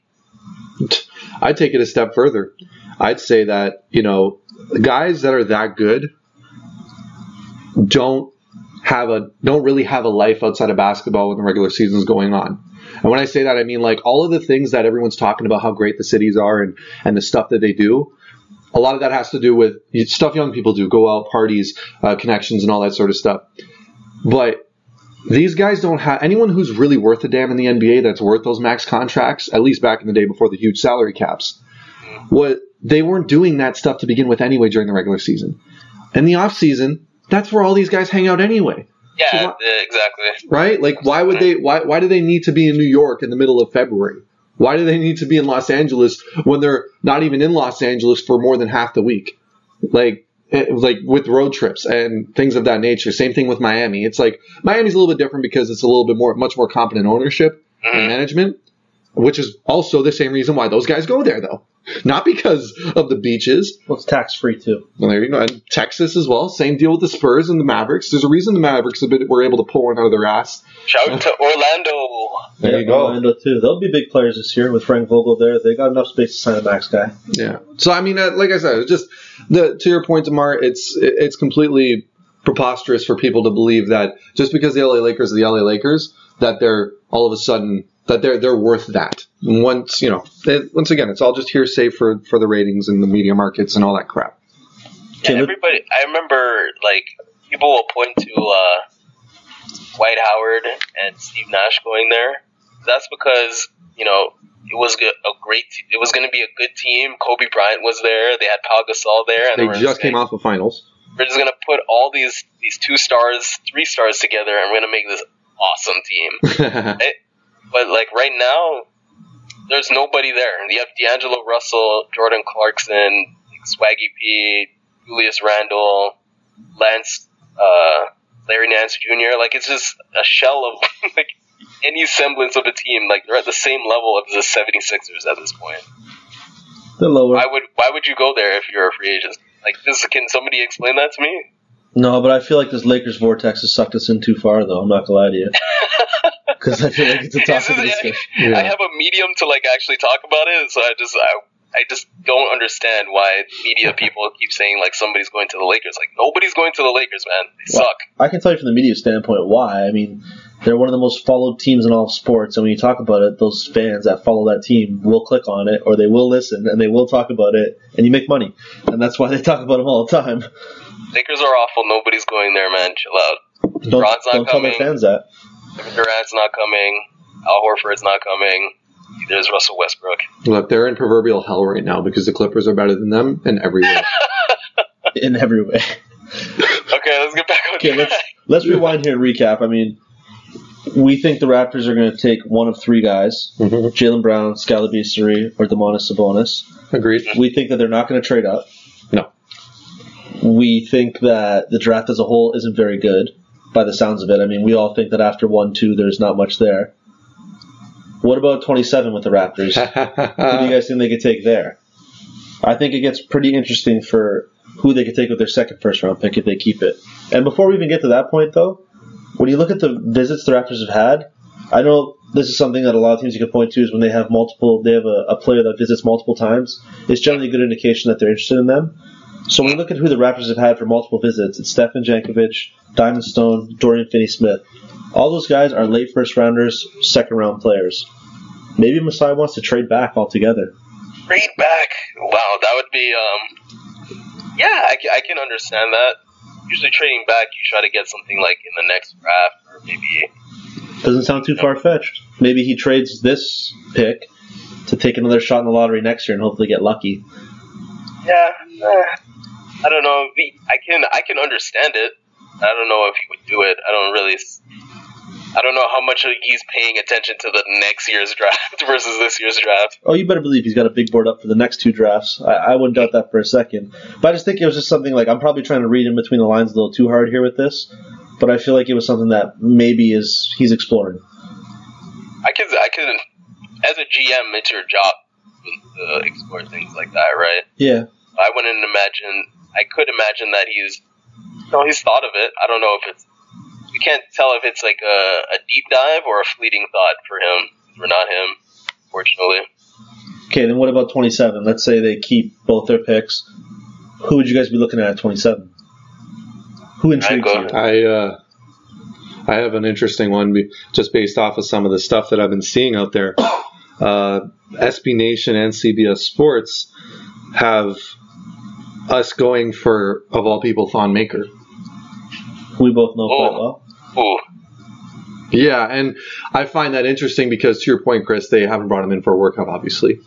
[SPEAKER 1] I'd take it a step further. I'd say that, you know, guys that are that good don't have a don't really have a life outside of basketball when the regular season is going on. And when I say that I mean like all of the things that everyone's talking about how great the cities are and and the stuff that they do, a lot of that has to do with stuff young people do, go out, parties, uh, connections and all that sort of stuff. But these guys don't have anyone who's really worth a damn in the NBA that's worth those max contracts, at least back in the day before the huge salary caps. What they weren't doing that stuff to begin with anyway during the regular season. In the off season, that's where all these guys hang out anyway.
[SPEAKER 2] Yeah,
[SPEAKER 1] So what-
[SPEAKER 2] uh, exactly.
[SPEAKER 1] Right? Like why would they why why do they need to be in New York in the middle of February? Why do they need to be in Los Angeles when they're not even in Los Angeles for more than half the week? Like like with road trips and things of that nature. Same thing with Miami. It's like Miami's a little bit different because it's a little bit more, much more competent ownership and management, which is also the same reason why those guys go there, though. Not because of the beaches.
[SPEAKER 3] Well, it's tax free too.
[SPEAKER 1] Well, there you go. And Texas as well. Same deal with the Spurs and the Mavericks. There's a reason the Mavericks have been, were able to pull one out of their ass.
[SPEAKER 2] Shout out to Orlando.
[SPEAKER 1] There
[SPEAKER 3] Yeah,
[SPEAKER 1] you go.
[SPEAKER 3] Orlando too. They'll be big players this year with Frank Vogel there. They got enough space to sign a max guy.
[SPEAKER 1] Yeah. So I mean, uh, like I said, just the to your point, Demar, it's it- it's completely preposterous for people to believe that just because the LA Lakers are the LA Lakers, that they're all of a sudden that they're they're worth that. And once you know, it, once again, it's all just hearsay for for the ratings and the media markets and all that crap.
[SPEAKER 2] Yeah, everybody. I remember like people will point to uh, Dwight Howard and Steve Nash going there. That's because you know it was a great. It was going to be a good team. Kobe Bryant was there. They had Pau Gasol there, and
[SPEAKER 1] They
[SPEAKER 2] were
[SPEAKER 1] just came
[SPEAKER 2] saying,
[SPEAKER 1] off the finals.
[SPEAKER 2] We're just going to put all these these two stars, three stars together, and we're going to make this awesome team. It- but like right now, there's nobody there. You have D'Angelo Russell, Jordan Clarkson, Swaggy P, Julius Randle, Lance, uh, Larry Nance Jr. Like it's just a shell of like any semblance of a team. Like they're at the same level of the 76ers at this point.
[SPEAKER 3] They're lower.
[SPEAKER 2] Why would why would you go there if you're a free agent? Like this, can somebody explain that to me?
[SPEAKER 3] No, but I feel like this Lakers vortex has sucked us in too far, though. I'm not gonna lie to you. Because I feel like it's a
[SPEAKER 2] This
[SPEAKER 3] topic of
[SPEAKER 2] is-
[SPEAKER 3] discussion.
[SPEAKER 2] I have a medium to like actually talk about it, so I just I, I just don't understand why media people keep saying like somebody's going to the Lakers. Like nobody's going to the Lakers, man. They
[SPEAKER 3] Well,
[SPEAKER 2] suck.
[SPEAKER 3] I can tell you from the media standpoint why. I mean, they're one of the most followed teams in all of sports, and when you talk about it, those fans that follow that team will click on it, or they will listen, and they will talk about it, and you make money, and that's why they talk about them all the time.
[SPEAKER 2] Lakers are awful. Nobody's going there, man. Chill out.
[SPEAKER 3] Don't,
[SPEAKER 2] Bron's not
[SPEAKER 3] don't tell their
[SPEAKER 2] coming.
[SPEAKER 3] fans that.
[SPEAKER 2] Kevin Durant's not coming. Al Horford's not coming. there's Russell Westbrook.
[SPEAKER 1] Look, they're in proverbial hell right now because the Clippers are better than them in every way.
[SPEAKER 3] in every way.
[SPEAKER 2] Okay, let's get back on
[SPEAKER 3] Okay,
[SPEAKER 2] track.
[SPEAKER 3] let's let's rewind here and recap. I mean, we think the Raptors are going to take one of three guys:
[SPEAKER 1] Mhm.
[SPEAKER 3] Jaylen Brown, Skal Labissiere, or Domantas Sabonis.
[SPEAKER 1] Agreed.
[SPEAKER 3] We think that they're not going to trade up.
[SPEAKER 1] No.
[SPEAKER 3] We think that the draft as a whole isn't very good, by the sounds of it. I mean, we all think that after one, two, there's not much there. What about 27 with the Raptors? Who do you guys think they could take there? I think it gets pretty interesting for who they could take with their second first round pick if they keep it. And before we even get to that point, though, when you look at the visits the Raptors have had, I know this is something that a lot of teams you can point to is when they have multiple, they have a, a player that visits multiple times. It's generally a good indication that they're interested in them. So when we look at who the Raptors have had for multiple visits, it's Stefan Jankovic, Diamond Stone, Dorian Finney-Smith. All those guys are late first rounders, second round players. Maybe Masai wants to trade back altogether.
[SPEAKER 2] Trade back. Wow, that would be. um Yeah, I, I can understand that. Usually, trading back, you try to get something like in the next draft, or maybe.
[SPEAKER 3] Doesn't sound too far fetched. Maybe he trades this pick to take another shot in the lottery next year and hopefully get lucky.
[SPEAKER 2] Yeah, eh, I don't know. I can I can understand it. I don't know if he would do it. I don't really. I don't know how much he's paying attention to the next year's draft versus this year's draft.
[SPEAKER 3] Oh, you better believe he's got a big board up for the next two drafts. I, I wouldn't doubt that for a second. But I just think it was just something like I'm probably trying to read in between the lines a little too hard here with this. But I feel like it was something that maybe is he's exploring.
[SPEAKER 2] I can I can as a GM, it's your job to explore things like that, right?
[SPEAKER 3] Yeah.
[SPEAKER 2] I wouldn't imagine. I could imagine that he's, no, he's thought of it. I don't know if it's. You can't tell if it's like a, a deep dive or a fleeting thought for him or not him. Fortunately,
[SPEAKER 3] Okay, then what about 27? Let's say they keep both their picks. Who would you guys be looking at at 27? Who intrigues you?
[SPEAKER 1] I uh, I have an interesting one, just based off of some of the stuff that I've been seeing out there. Uh, SB Nation and CBS Sports have us going for, of all people, Thon Maker.
[SPEAKER 3] We both know quite
[SPEAKER 2] Oh.
[SPEAKER 3] well.
[SPEAKER 2] ooh,
[SPEAKER 1] Yeah, and I find that interesting because, to your point, Chris, they haven't brought him in for a workout, obviously.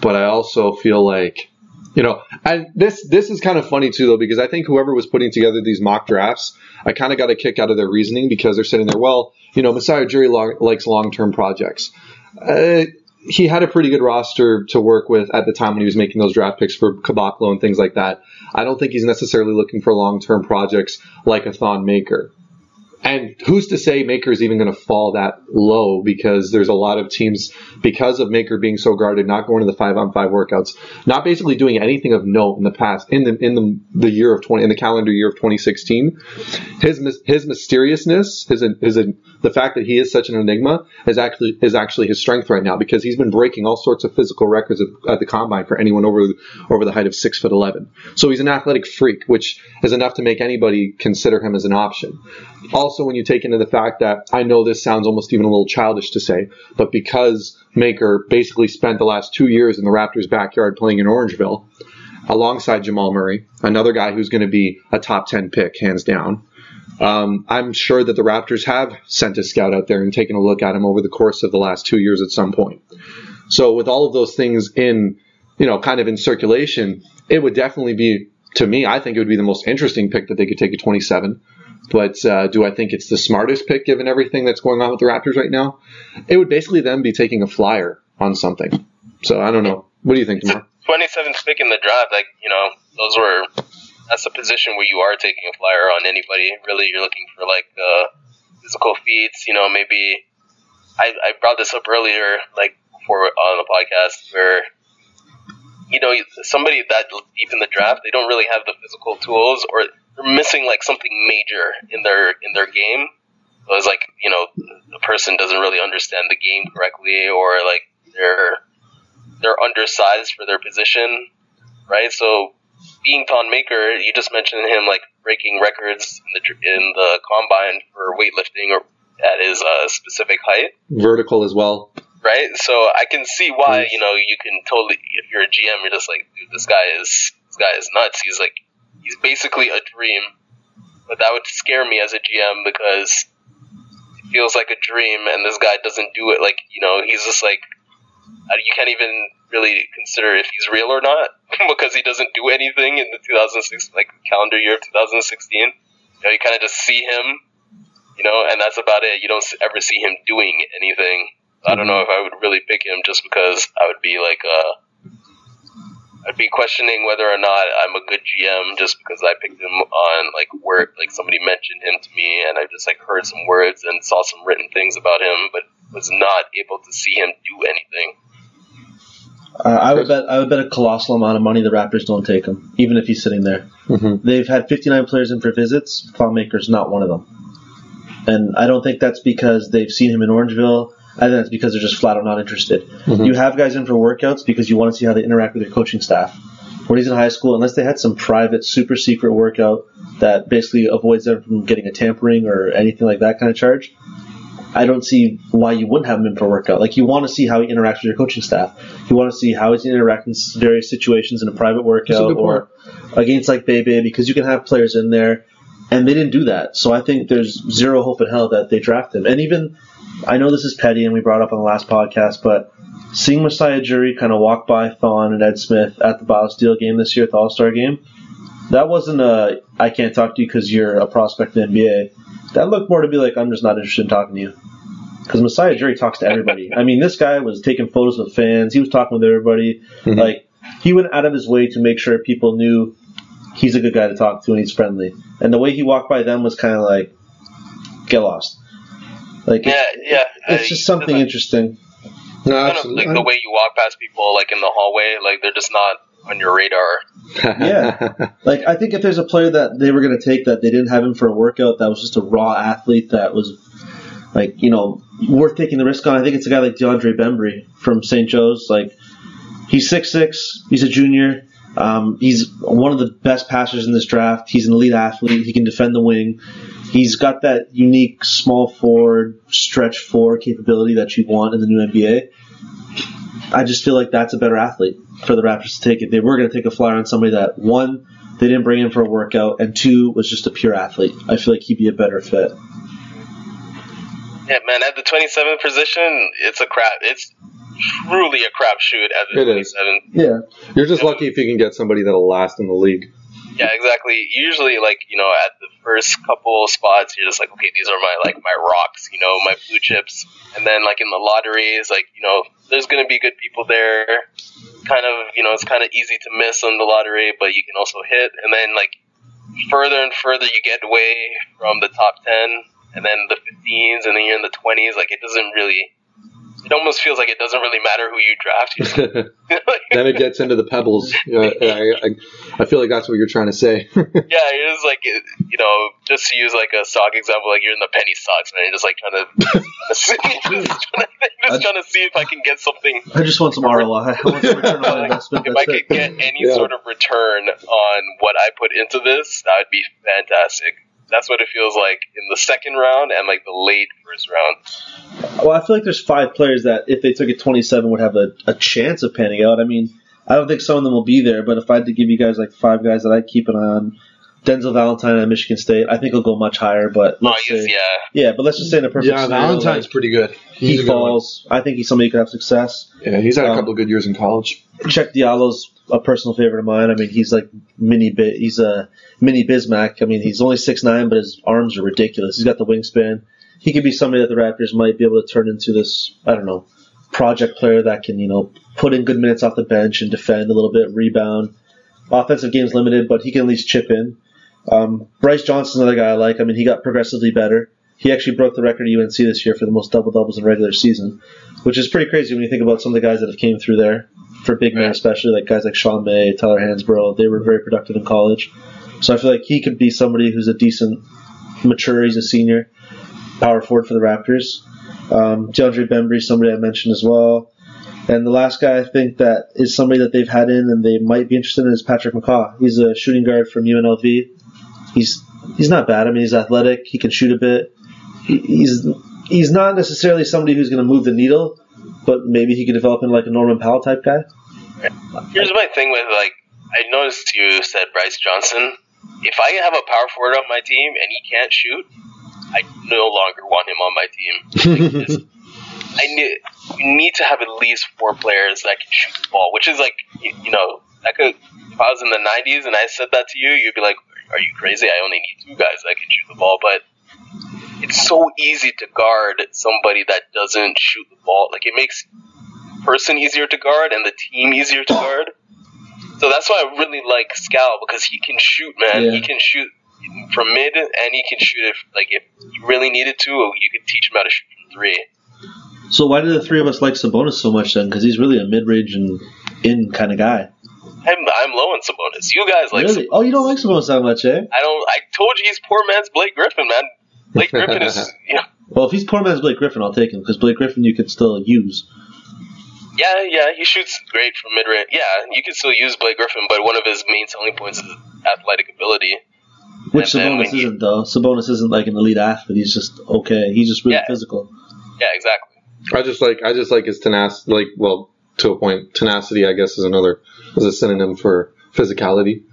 [SPEAKER 1] But I also feel like, you know, and this this is kind of funny too, though, because I think whoever was putting together these mock drafts, I kind of got a kick out of their reasoning because they're sitting there, well, you know, Masai Ujiri lo- likes long term projects. Uh, he had a pretty good roster to work with at the time when he was making those draft picks for Caboclo and things like that. I don't think he's necessarily looking for long term projects like a Thon Maker. And who's to say Maker is even going to fall that low because there's a lot of teams, because of Maker being so guarded, not going to the five on five workouts, not basically doing anything of note in the past, in the, in the, the year of 20, in the calendar year of 2016. His, his mysteriousness, his, his, the fact that he is such an enigma is actually, is actually his strength right now because he's been breaking all sorts of physical records at, the combine for anyone over, over the height of six foot 11. So he's an athletic freak, which is enough to make anybody consider him as an option also when you take into the fact that I know this sounds almost even a little childish to say, but because Maker basically spent the last two years in the Raptors' backyard playing in Orangeville, alongside Jamal Murray, another guy who's going to be a top 10 pick, hands down. Um, I'm sure that the Raptors have sent a scout out there and taken a look at him over the course of the last two years at some point. So with all of those things in, you know, kind of in circulation, it would definitely be, to me, I think it would be the most interesting pick that they could take at 27. But uh, do I think it's the smartest pick given everything that's going on with the Raptors right now? It would basically then be taking a flyer on something. So I don't know. What do you think,
[SPEAKER 2] it's 27th pick in the draft. Like you know, those were that's a position where you are taking a flyer on anybody. Really, you're looking for like uh, physical feats. You know, maybe I, I brought this up earlier, like before on the podcast, where you know somebody that deep in the draft, they don't really have the physical tools, or they're missing like something major in their in their game. So it's like you know the person doesn't really understand the game correctly, or like they're they're undersized for their position, right? So being Thon Maker, you just mentioned him like breaking records in the in the combine for weightlifting or at his uh, specific height,
[SPEAKER 1] Vertical as well.
[SPEAKER 2] right? So I can see why you know you can totally if you're a GM, you're just like, dude, this guy is this guy is nuts. He's like he's basically a dream, but that would scare me as a GM because it feels like a dream, and this guy doesn't do it. Like you know, he's just like you can't even really consider if he's real or not because he doesn't do anything in the 2006 like calendar year of 2016. You know, you kind of just see him, you know, and that's about it. You don't ever see him doing anything. I don't know if I would really pick him just because I would be like, uh, I'd be questioning whether or not I'm a good GM just because I picked him on like word, like somebody mentioned him to me, and I just like heard some words and saw some written things about him, but was not able to see him do anything.
[SPEAKER 3] Uh, I would bet I would bet a colossal amount of money the Raptors don't take him, even if he's sitting there.
[SPEAKER 1] Mhm.
[SPEAKER 3] They've had 59 players in for visits. Thon Maker's not one of them, and I don't think that's because they've seen him in Orangeville. I think that's because they're just flat out not interested. You have guys in for workouts because you want to see how they interact with your coaching staff. When he's in high school, unless they had some private, super secret workout that basically avoids them from getting a tampering or anything like that kind of charge, I don't see why you wouldn't have him in for a workout. Like you want to see how he interacts with your coaching staff. You want to see how he's interacting in various situations in a private workout
[SPEAKER 1] good
[SPEAKER 3] or against like Bebe because you can have players in there, and they didn't do that. So I think there's zero hope in hell that they draft him. And even I know this is petty and we brought up on the last podcast, but seeing Masai Ujiri kind of walk by Thon and Ed Smith at the Biosteel game this year at the All Star game, that wasn't a I can't talk to you because you're a prospect in the NBA. That looked more to be like I'm just not interested in talking to you. Because Masai Ujiri talks to everybody. I mean, this guy was taking photos with fans. He was talking with everybody. Like he went out of his way to make sure people knew he's a good guy to talk to and he's friendly. And the way he walked by them was kind of like get lost. Like
[SPEAKER 2] Yeah, yeah.
[SPEAKER 3] it's
[SPEAKER 2] uh,
[SPEAKER 3] just something
[SPEAKER 2] doesn't-
[SPEAKER 3] interesting.
[SPEAKER 1] No,
[SPEAKER 2] Kind of like the way you walk past people, like in the hallway, like they're just not on your radar.
[SPEAKER 3] Yeah. Like I think if there's a player that they were going to take that they didn't have him for a workout that was just a raw athlete that was like you know worth taking the risk on, I think it's a guy like DeAndre Bembry from St. Joe's. Like he's six six, he's a junior. Um, he's one of the best passers in this draft. He's an elite athlete. He can defend the wing. He's got that unique small forward, stretch four capability that you want in the new NBA. I just feel like that's a better athlete for the Raptors to take it. They were going to take a flyer on somebody that one they didn't bring in for a workout, and two was just a pure athlete. I feel like he'd be a better fit.
[SPEAKER 2] Yeah, man. At the 27th position, it's a crap. It's truly a crapshoot at the
[SPEAKER 1] It is.
[SPEAKER 2] 27th.
[SPEAKER 3] Yeah,
[SPEAKER 1] You're just lucky if you can get somebody that'll last in the league.
[SPEAKER 2] Yeah, exactly. Usually, like you know, at the first couple spots, you're just like, okay, these are my like my rocks, you know, my blue chips. And then like in the lotteries, like you know, there's gonna be good people there. Kind of, you know, it's kind of easy to miss on the lottery, but you can also hit. And then like further and further you get away from the top ten, and then the 15s, and then you're in the 20s. Like it doesn't really. It almost feels like it doesn't really matter who you draft.
[SPEAKER 1] Then it gets into the pebbles. Yeah, I, I, I feel like that's what you're trying to say.
[SPEAKER 2] Yeah, you're just like you know, just to use like a stock example, like you're in the penny stocks, man. You're just like trying to, just, trying to, just trying to see if I can get something.
[SPEAKER 3] I just want some ROI. I want some return on investment.
[SPEAKER 2] If I could
[SPEAKER 3] it.
[SPEAKER 2] get any
[SPEAKER 1] Yeah.
[SPEAKER 2] sort of return on what I put into this, that would be fantastic. That's what it feels like in the second round and like the late first round.
[SPEAKER 3] Well, I feel like there's five players that if they took it 27 would have a, a chance of panning out. I mean, I don't think some of them will be there, but if I had to give you guys like five guys that I'd keep an eye on, Denzel Valentine at Michigan State, I think he'll go much higher. But
[SPEAKER 2] Oh,
[SPEAKER 3] let's
[SPEAKER 2] yes,
[SPEAKER 3] say,
[SPEAKER 2] yeah.
[SPEAKER 3] yeah, but let's just say in a perfect
[SPEAKER 1] yeah,
[SPEAKER 3] scenario,
[SPEAKER 1] Valentine's
[SPEAKER 3] like,
[SPEAKER 1] pretty good.
[SPEAKER 3] he
[SPEAKER 1] He's a good
[SPEAKER 3] falls. I think he's somebody who could have success.
[SPEAKER 1] Yeah, he's had a
[SPEAKER 3] Um,
[SPEAKER 1] couple of good years in college.
[SPEAKER 3] Cheick Diallo's a personal favorite of mine. I mean, he's like mini. He's a mini Bismack. I mean, he's only six nine, but his arms are ridiculous. He's got the wingspan. He could be somebody that the Raptors might be able to turn into this. I don't know, project player that can you know put in good minutes off the bench and defend a little bit, rebound. Offensive game's limited, but he can at least chip in. Um, Brice Johnson's another guy I like. I mean, he got progressively better. He actually broke the record at UNC this year for the most double doubles in regular season, which is pretty crazy when you think about some of the guys that have came through there for big men, especially like guys like Sean May, Tyler Hansbrough. They were very productive in college, so I feel like he could be somebody who's a decent, mature. He's a senior, power forward for the Raptors. Um, DeAndre Bembry, somebody I mentioned as well. And the last guy I think that is somebody that they've had in and they might be interested in is Patrick McCaw. He's a shooting guard from UNLV. He's he's not bad. I mean, he's athletic. He can shoot a bit. He, he's he's not necessarily somebody who's going to move the needle, but maybe he could develop into like a Norman Powell type guy.
[SPEAKER 2] Here's my thing with like, I noticed you said Brice Johnson. If I have a power forward on my team and he can't shoot, I no longer want him on my team. Like, just- I need you need to have at least four players that can shoot the ball, which is like you, you know I could if I was in the '90s and I said that to you, you'd be like, "Are you crazy? I only need two guys that can shoot the ball." But it's so easy to guard somebody that doesn't shoot the ball. Like it makes person easier to guard and the team easier to guard. So that's why I really like Skal because he can shoot, man.
[SPEAKER 3] Yeah.
[SPEAKER 2] He can shoot from mid and he can shoot if like if you really needed to, you could teach him how to shoot from three.
[SPEAKER 3] So why do the three of us like Sabonis so much then? Because he's really a mid-range and in kind of guy.
[SPEAKER 2] I'm I'm low on Sabonis. You guys like
[SPEAKER 3] really? Oh, you don't like Sabonis that much, eh?
[SPEAKER 2] I don't. I told you he's poor man's Blake Griffin, man. Blake Griffin is, you know,
[SPEAKER 3] Well, if he's poor man's Blake Griffin, I'll take him because Blake Griffin you could still use.
[SPEAKER 2] yeah, yeah. He shoots great from mid range. Yeah, you can still use Blake Griffin, but one of his main selling points is athletic ability.
[SPEAKER 3] Which
[SPEAKER 2] And
[SPEAKER 3] Sabonis
[SPEAKER 2] he-
[SPEAKER 3] isn't though. Sabonis isn't like an elite athlete. He's just okay. He's just really
[SPEAKER 2] Yeah.
[SPEAKER 3] physical.
[SPEAKER 2] Yeah, exactly.
[SPEAKER 1] I just like I just like his tenacity. Like, well, to a point, tenacity. I guess is another is a synonym for physicality.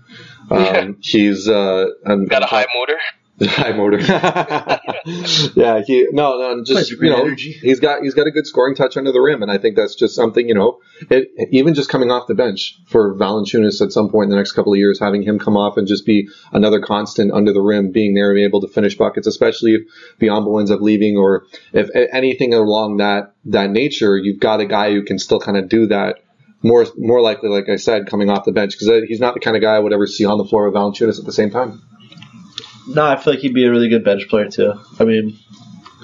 [SPEAKER 1] Um, he's uh,
[SPEAKER 2] Got a high motor.
[SPEAKER 1] High motor. yeah, he no, no, just you know,
[SPEAKER 3] energy.
[SPEAKER 1] he's got he's got a good scoring touch under the rim, and I think that's just something you know it, even just coming off the bench for Valanciunas at some point in the next couple of years, having him come off and just be another constant under the rim, being there and being able to finish buckets, especially if Biyombo ends up leaving or if anything along that that nature, you've got a guy who can still kind of do that. More, more likely, like I said, coming off the bench because uh, he's not the kind of guy I would ever see on the floor with Valanciunas at the same time.
[SPEAKER 3] No, I feel like he'd be a really good bench player too. I mean,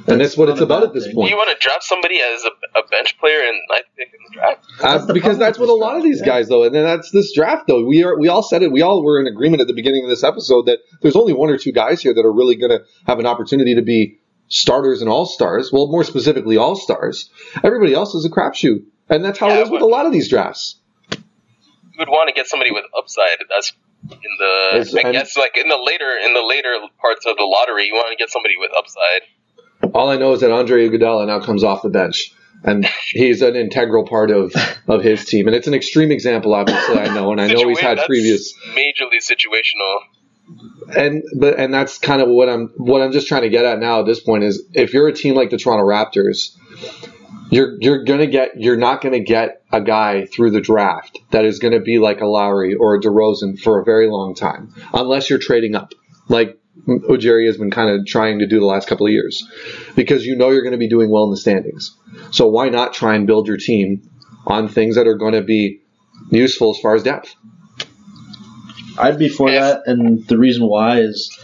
[SPEAKER 1] And that's what it's about at this
[SPEAKER 3] thing.
[SPEAKER 1] point.
[SPEAKER 2] You want to draft somebody as a, a bench player and ninth pick in the draft?
[SPEAKER 1] Uh,
[SPEAKER 3] That's the
[SPEAKER 1] because
[SPEAKER 3] problem
[SPEAKER 1] that's
[SPEAKER 3] with
[SPEAKER 1] what a
[SPEAKER 3] this
[SPEAKER 1] lot of
[SPEAKER 3] draft,
[SPEAKER 1] these
[SPEAKER 3] yeah.
[SPEAKER 1] guys though, and then that's this draft though. We are we all said it. We all were in agreement at the beginning of this episode that there's only one or two guys here that are really going to have an opportunity to be starters and all stars. Well, more specifically, all stars. Everybody else is a crapshoot, and that's how
[SPEAKER 2] Yeah,
[SPEAKER 1] it is with
[SPEAKER 2] but-
[SPEAKER 1] a lot of these drafts.
[SPEAKER 2] You would want to get somebody with upside. That's in the
[SPEAKER 1] It's-
[SPEAKER 2] I guess like in the later in the later parts of the lottery, you want to get somebody with upside.
[SPEAKER 1] All I know is that Andre Iguodala now comes off the bench. And he's an integral part of, of his team, and it's an extreme example. Obviously, I know, and I know he's had previous
[SPEAKER 2] majorly situational.
[SPEAKER 1] and but and that's kind of what I'm what I'm just trying to get at now at this point is if you're a team like the Toronto Raptors, you're you're gonna get you're not gonna get a guy through the draft that is gonna be like a Lowry or a DeRozan for a very long time unless you're trading up like Ujiri has been kind of trying to do the last couple of years because you know you're going to be doing well in the standings. So why not try and build your team on things that are going to be useful as far as depth?
[SPEAKER 3] I'd be for that, and the reason why is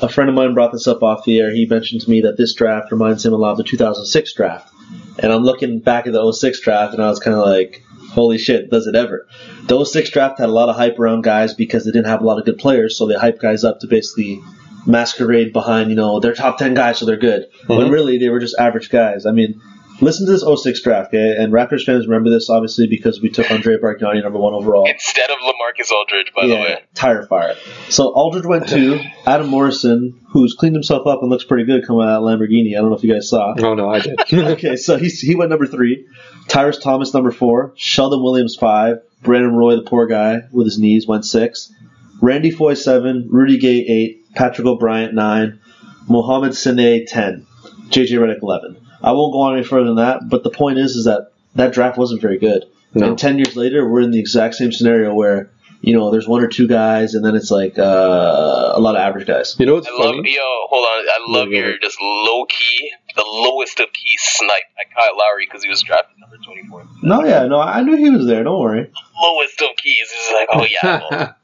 [SPEAKER 3] a friend of mine brought this up off the air. He mentioned to me that this draft reminds him a lot of the 2006 draft, and I'm looking back at the 06 draft, and I was kind of like, "Holy shit, does it ever?" The 06 draft had a lot of hype around guys because they didn't have a lot of good players, so they hype guys up to basically masquerade behind, you know, they're top 10 guys, so they're good. When
[SPEAKER 1] Mhm.
[SPEAKER 3] really they were just average guys. I mean. Listen to this 06 draft, okay? And Raptors fans remember this obviously because we took Andre Bargnani number one overall.
[SPEAKER 2] Instead of Lamarcus Aldridge, by the way.
[SPEAKER 3] tire fire. So Aldridge went to Adam Morrison, who's cleaned himself up and looks pretty good coming out of Lamborghini. I don't know if you guys saw.
[SPEAKER 1] Oh no, I did.
[SPEAKER 3] okay, so he's, he went number three. Tyrus Thomas number four. Sheldon Williams five. Brandon Roy, the poor guy with his knees, went six. Randy Foye seven. Rudy Gay eight. Patrick O'Bryant nine. Mohamed Sene ten. JJ Redick eleven. I won't go on any further than that, but the point is, is that that draft wasn't very good.
[SPEAKER 1] No.
[SPEAKER 3] And ten years later, we're in the exact same scenario where you know there's one or two guys, and then it's like uh, a lot of average guys.
[SPEAKER 1] You know what's
[SPEAKER 2] I love
[SPEAKER 1] funny?
[SPEAKER 2] yo. Hold on, I love
[SPEAKER 1] No,
[SPEAKER 2] your
[SPEAKER 1] ahead.
[SPEAKER 2] just low key, the lowest of key snipe at Kyle Lowry because he was drafted number twenty four.
[SPEAKER 3] No, yeah, no, I knew he was there. Don't worry.
[SPEAKER 2] Lowest of keys. is like, oh yeah,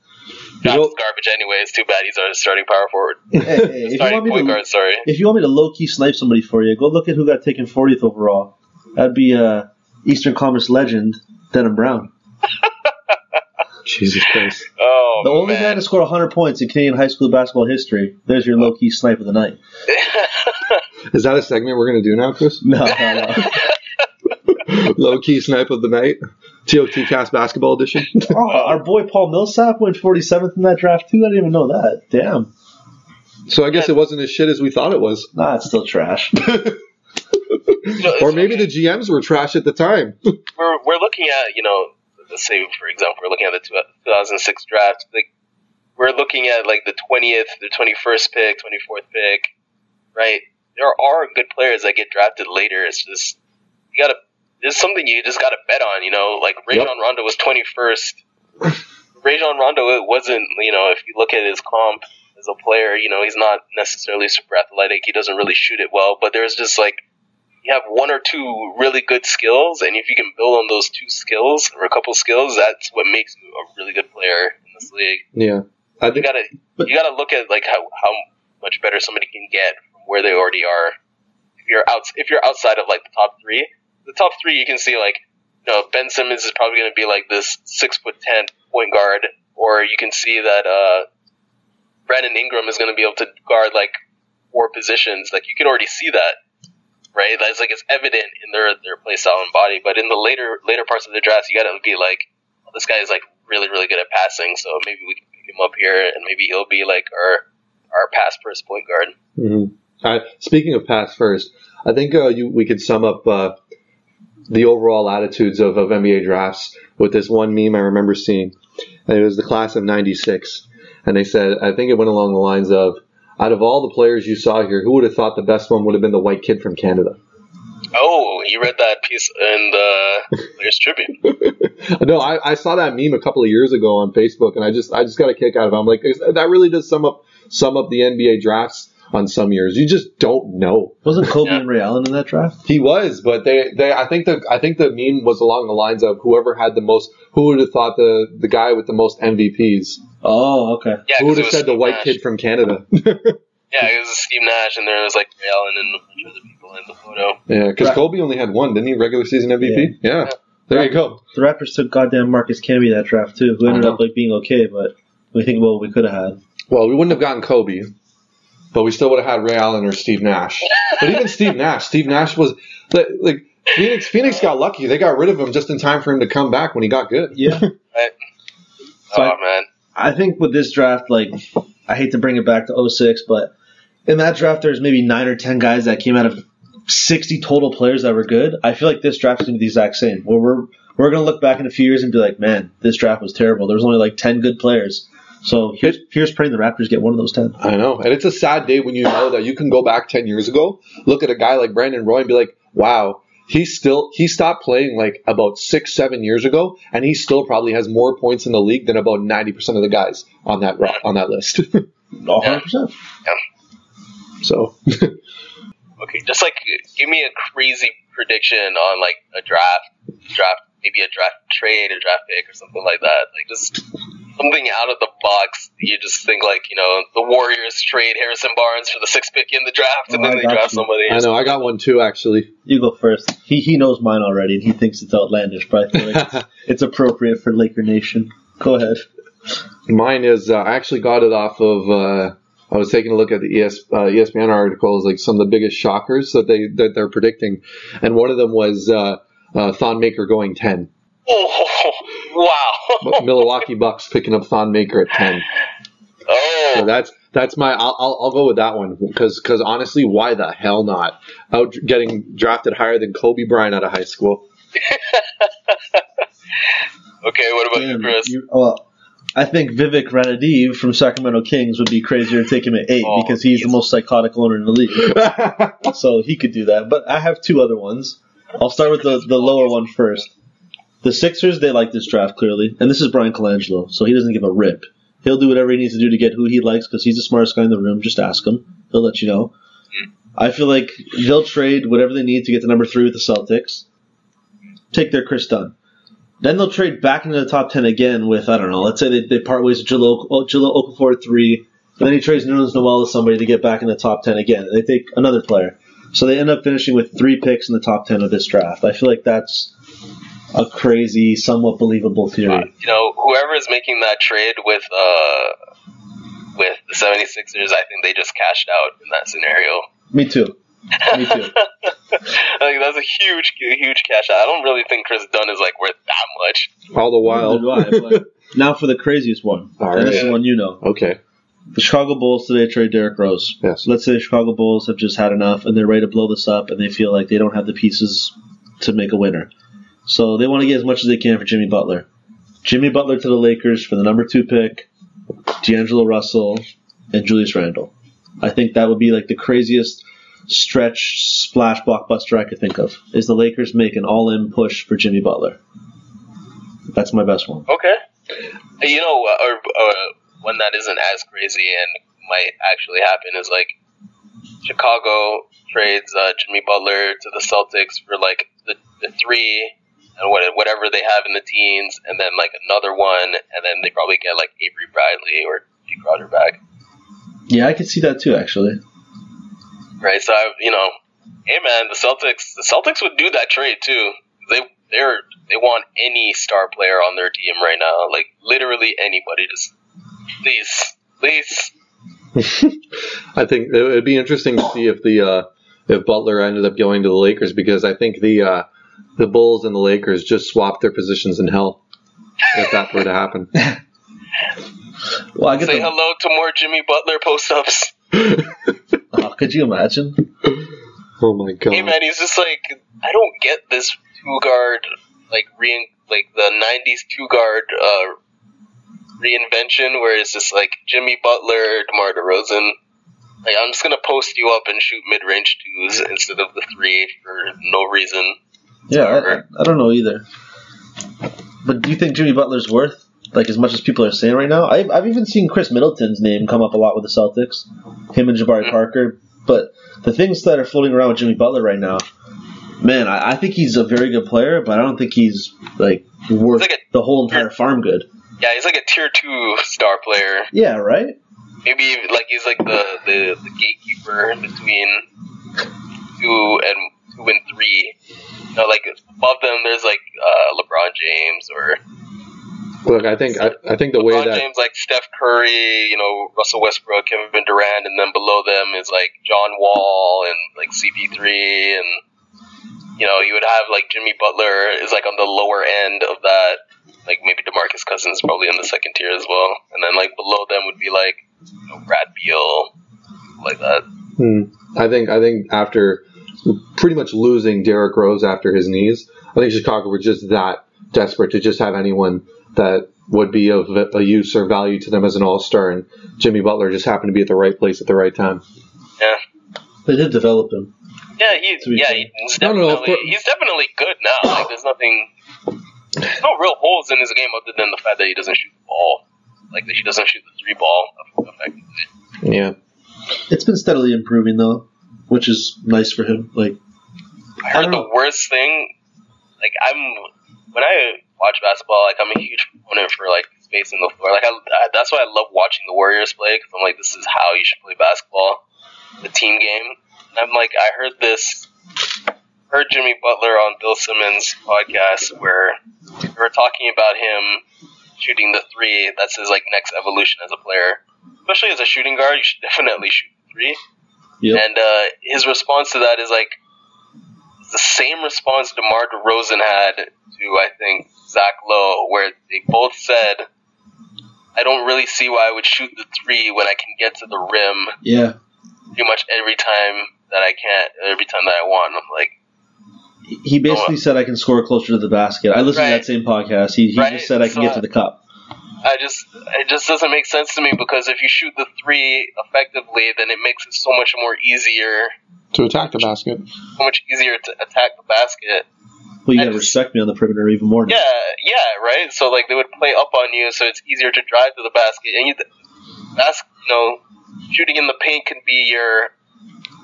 [SPEAKER 2] well,
[SPEAKER 1] You know-
[SPEAKER 2] garbage anyway. It's too bad he's our starting power forward.
[SPEAKER 3] Hey, hey,
[SPEAKER 2] starting point
[SPEAKER 3] to,
[SPEAKER 2] guard. Sorry.
[SPEAKER 3] if you want me to low key snipe somebody for you, go look at who got taken 40th overall. That'd be uh, Eastern Conference legend Denham Brown,
[SPEAKER 1] Jesus Christ.
[SPEAKER 2] Oh,
[SPEAKER 3] the only
[SPEAKER 2] man.
[SPEAKER 3] guy to score 100 points in Canadian high school basketball history. There's your low key snipe of the night.
[SPEAKER 1] Is that a segment we're going to do now, Chris?
[SPEAKER 3] No, no, no.
[SPEAKER 1] Low key snipe of the night. TOT Cast Basketball Edition.
[SPEAKER 3] Oh, our boy Paul Millsap went 47th in that draft too. I didn't even know that. Damn.
[SPEAKER 1] So I guess it wasn't as shit as we thought it was.
[SPEAKER 3] Nah, it's still trash.
[SPEAKER 2] No,
[SPEAKER 1] Or maybe
[SPEAKER 2] okay.
[SPEAKER 1] the GMs were trash at the time.
[SPEAKER 2] we're we're looking at you know let's say for example we're looking at the 2006 draft like we're looking at like the 20th the 21st pick 24th pick right there are good players that get drafted later it's just you gotta. There's something you just gotta bet on. You know, like Rajon
[SPEAKER 1] Yep.
[SPEAKER 2] Rondo was 21st. Rajon Rondo, it wasn't. You know, if you look at his comp as a player, you know, he's not necessarily super athletic. He doesn't really shoot it well, but there's just like you have one or two really good skills, and if you can build on those two skills or a couple skills, that's what makes you a really good player in this league.
[SPEAKER 1] Yeah, I
[SPEAKER 2] You
[SPEAKER 1] think
[SPEAKER 2] gotta you gotta look at like how how much better somebody can get from where they already are. If you're out if you're outside of like the top three, the top three you can see like you know Ben Simmons is probably gonna be like this six foot ten point guard, or you can see that uh Brandon Ingram is gonna be able to guard like four positions. Like you can already see that. Right, that's like it's evident in their their play style and body, but in the later later parts of the draft, you gotta be like, oh, this guy is like really really good at passing, so maybe we can pick him up here, and maybe he'll be like our our pass first point guard.
[SPEAKER 1] Mhm. I, speaking of pass first, I think uh, you, we could sum up uh, the overall attitudes of, of NBA drafts with this one meme I remember seeing. And it was the class of '96, and they said I think it went along the lines of, "Out of all the players you saw here, who would have thought the best one would have been the white kid from Canada?"
[SPEAKER 2] Oh, you read that piece in the Players Tribune?
[SPEAKER 1] no, I, I saw that meme a couple of years ago on Facebook, and I just I just got a kick out of it. I'm like, that really does sum up sum up the NBA drafts on some years. You just don't know.
[SPEAKER 3] Wasn't Kobe
[SPEAKER 2] Yeah.
[SPEAKER 3] and Ray Allen in that draft?
[SPEAKER 1] He was, but they, they I think the I think the meme was along the lines of whoever had the most who would have thought the the guy with the most MVPs.
[SPEAKER 3] Oh, okay.
[SPEAKER 2] Yeah,
[SPEAKER 1] who would have
[SPEAKER 2] was
[SPEAKER 1] said the white
[SPEAKER 2] Nash.
[SPEAKER 1] kid from Canada?
[SPEAKER 2] Yeah, it was Steve Nash, and there was like Ray Allen and a bunch of other people in the photo.
[SPEAKER 1] yeah, because
[SPEAKER 3] Right.
[SPEAKER 1] Kobe only had one, didn't he? Regular season MVP. Yeah. There you go.
[SPEAKER 3] The Raptors took goddamn Marcus Camby that draft too, who ended up uh-huh. like being okay, but we think about what we could have had.
[SPEAKER 1] Well, we wouldn't have gotten Kobe, but we still would have had Ray Allen or Steve Nash. But even Steve Nash, Steve Nash was like, like Phoenix. Phoenix got lucky; they got rid of him just in time for him to come back when he got good.
[SPEAKER 3] Yeah.
[SPEAKER 2] Right?
[SPEAKER 3] So
[SPEAKER 2] oh
[SPEAKER 3] I-
[SPEAKER 2] man,
[SPEAKER 3] I think with this draft, like, I hate to bring it back to 06, but in that draft, there's maybe nine or 10 guys that came out of 60 total players that were good. I feel like this draft is going to be the exact same. Where we're, we're going to look back in a few years and be like, man, this draft was terrible. There was only like 10 good players. So here's, here's praying the Raptors get one of those 10.
[SPEAKER 1] I know, and it's a sad day when you know that you can go back ten years ago, look at a guy like Brandon Roy, and be like, "Wow, he still he stopped playing like about six, seven years ago, and he still probably has more points in the league than about ninety percent of the guys on that on that list."
[SPEAKER 3] 100%.
[SPEAKER 1] so,
[SPEAKER 2] okay, just like give me a crazy prediction on like a draft, draft, maybe a draft trade, a draft pick, or something like that. Like just something out of the box. You just think like you know the Warriors trade Harrison Barnes for the sixth pick in the draft, and
[SPEAKER 3] Oh,
[SPEAKER 2] then
[SPEAKER 3] I
[SPEAKER 2] they draft
[SPEAKER 3] you.
[SPEAKER 2] somebody.
[SPEAKER 1] I know I got one too actually.
[SPEAKER 3] You go first. He, he knows mine already, and he thinks it's outlandish, but I feel like it's, it's appropriate for Laker Nation. Go ahead.
[SPEAKER 1] Mine is uh, I actually got it off of. Uh, I was taking a look at the ES, uh, ESPN articles, like some of the biggest shockers that they that they're predicting, and one of them was uh, uh, Thon Maker going ten.
[SPEAKER 2] Oh wow!
[SPEAKER 1] Milwaukee Bucks picking up Thon Maker at ten. Oh. So
[SPEAKER 2] oh,
[SPEAKER 1] that's that's my. I'll, I'll, I'll go with that one because because honestly, why the hell not? Out getting drafted higher than Kobe Bryant out of high school.
[SPEAKER 2] okay. What about you, Chris?
[SPEAKER 3] you- well, I think Vivek Ranadiv from Sacramento Kings would be crazier to take him at eight
[SPEAKER 2] Oh,
[SPEAKER 3] because he's the most psychotic owner in the league. so he could do that. But I have two other ones. I'll start with the, the lower one first. The Sixers, they like this draft clearly, and this is Bryan Colangelo, so he doesn't give a rip. He'll do whatever he needs to do to get who he likes because he's the smartest guy in the room. Just ask him; he'll let you know. I feel like they'll trade whatever they need to get to number three with the Celtics. Take their Kris Dunn. Then they'll trade back into the top ten again with I don't know. Let's say they, they part ways with Jahlil oh, Jahlil Okafor at three. And then he trades Nerlens Noel to somebody to get back in the top ten again. They take another player. So they end up finishing with three picks in the top ten of this draft. I feel like that's a crazy, somewhat believable
[SPEAKER 2] Uh,
[SPEAKER 3] theory.
[SPEAKER 2] you know, whoever is making that trade with uh with the 76ers, I think they just cashed out in that scenario.
[SPEAKER 3] Me too. Me too.
[SPEAKER 2] like that's a huge, huge cash out. I don't really think Kris Dunn is like worth that much.
[SPEAKER 1] All the while,
[SPEAKER 3] I, but now for the craziest one.
[SPEAKER 1] All
[SPEAKER 3] and this
[SPEAKER 1] right.
[SPEAKER 3] is one you know.
[SPEAKER 1] okay,
[SPEAKER 3] The Chicago Bulls today trade Derrick Rose.
[SPEAKER 1] Yes.
[SPEAKER 3] Let's say the Chicago Bulls have just had enough and they're ready to blow this up and they feel like they don't have the pieces to make a winner. So they want to get as much as they can for Jimmy Butler. Jimmy Butler to the Lakers for the number two pick, D'Angelo Russell, and Julius Randle. I think that would be like the craziest stretch splash blockbuster I could think of is the Lakers make an all-in push for Jimmy Butler. That's my best one.
[SPEAKER 2] Okay. You know, uh, or uh, one that isn't as crazy and might actually happen is like Chicago trades uh, Jimmy Butler to the Celtics for like the, the three and what, whatever they have in the teens, and then like another one, and then they probably get like Avery Bradley or Jae Crowder back.
[SPEAKER 3] Yeah, I could see that too, actually.
[SPEAKER 2] Right. So I, you know, hey man, the Celtics, the Celtics would do that trade too. They they're they want any star player on their team right now, like literally anybody. Just please, please.
[SPEAKER 1] I think it would be interesting to see if the uh, if Butler ended up going to the Lakers because I think the uh, the Bulls and the Lakers just swapped their positions in hell if that were to happen.
[SPEAKER 3] Well, I get
[SPEAKER 2] Say
[SPEAKER 3] the,
[SPEAKER 2] hello to more Jimmy Butler post ups.
[SPEAKER 3] oh, could you imagine?
[SPEAKER 1] Oh my god!
[SPEAKER 2] Hey man, he's just like I don't get this two guard like re like the '90s two guard uh, reinvention where it's just like Jimmy Butler, DeMar DeRozan. Like I'm just gonna post you up and shoot mid range twos instead of the three for no reason.
[SPEAKER 3] Yeah, I, I don't know either. But do you think Jimmy Butler's worth like as much as people are saying right now? I've, I've even seen Khris Middleton's name come up a lot with the Celtics, him and Jabari
[SPEAKER 2] Mm-hmm.
[SPEAKER 3] Parker. But the things that are floating around with Jimmy Butler right now, man, I, I think he's a very good player, but I don't think he's like worth
[SPEAKER 2] like a-
[SPEAKER 3] the whole entire farm good.
[SPEAKER 2] Yeah, he's like a tier two star player.
[SPEAKER 3] Yeah, right.
[SPEAKER 2] Maybe like he's like the the, the gatekeeper between two and two and three. You know, like above them, there's like uh, LeBron James or
[SPEAKER 1] Look, I think I, I think the way
[SPEAKER 2] LeBron
[SPEAKER 1] that
[SPEAKER 2] James, like Steph Curry, you know, Russell Westbrook, Kevin Durant, and then below them is like John Wall and like CP3, and you know, you would have like Jimmy Butler is like on the lower end of that. Like maybe Demarcus Cousins probably in the second tier as well, and then like below them would be like you know, Brad Beal, like that.
[SPEAKER 1] Hmm. I think I think after pretty much losing Derrick Rose after his knees, I think Chicago were just that desperate to just have anyone that would be of a use or value to them as an all star, and Jimmy Butler just happened to be at the right place at the right time.
[SPEAKER 2] Yeah,
[SPEAKER 3] They did develop him.
[SPEAKER 2] yeah, he's yeah,
[SPEAKER 3] fair.
[SPEAKER 2] he's
[SPEAKER 1] No, no,
[SPEAKER 2] definitely
[SPEAKER 1] of course-
[SPEAKER 2] he's definitely good now. Like there's nothing, there's no real holes in his game other than the fact that he doesn't shoot the ball. Like that he doesn't shoot the three ball effectively.
[SPEAKER 1] Yeah.
[SPEAKER 3] It's been steadily improving though, which is nice for him. Like
[SPEAKER 2] I
[SPEAKER 3] I
[SPEAKER 2] heard
[SPEAKER 3] don't
[SPEAKER 2] the worst thing, like I'm when I watch basketball, like I'm a huge proponent for like spacing the floor. Like I, I that's why I love watching the Warriors play because I'm like, this is how you should play basketball, the team game. And I'm like, I heard this, heard Jimmy Butler on Bill Simmons' podcast where they were talking about him shooting the three. That's his like next evolution as a player, especially as a shooting guard. You should definitely shoot the three.
[SPEAKER 3] Yep.
[SPEAKER 2] And uh, his response to that is like the same response DeMar DeRozan had to, I think, Zach Lowe, where they both said, I don't really see why I would shoot the three when I can get to the rim
[SPEAKER 3] yeah,
[SPEAKER 2] pretty much every time that I can't, every time that I want. I'm like,
[SPEAKER 3] he basically said I can score closer to the basket. I listened to that same podcast. He, he
[SPEAKER 2] Right,
[SPEAKER 3] just said I can
[SPEAKER 2] so-
[SPEAKER 3] get to the cup.
[SPEAKER 2] I just, it just doesn't make sense to me because if you shoot the three effectively, then it makes it so much more easier,
[SPEAKER 1] To attack the basket.
[SPEAKER 2] so much easier to attack the basket.
[SPEAKER 3] Well, you
[SPEAKER 2] I
[SPEAKER 3] gotta respect me on the perimeter even more. now.
[SPEAKER 2] Yeah, yeah, right. So like they would play up on you, so it's easier to drive to the basket. And you, that's you know, shooting in the paint can be your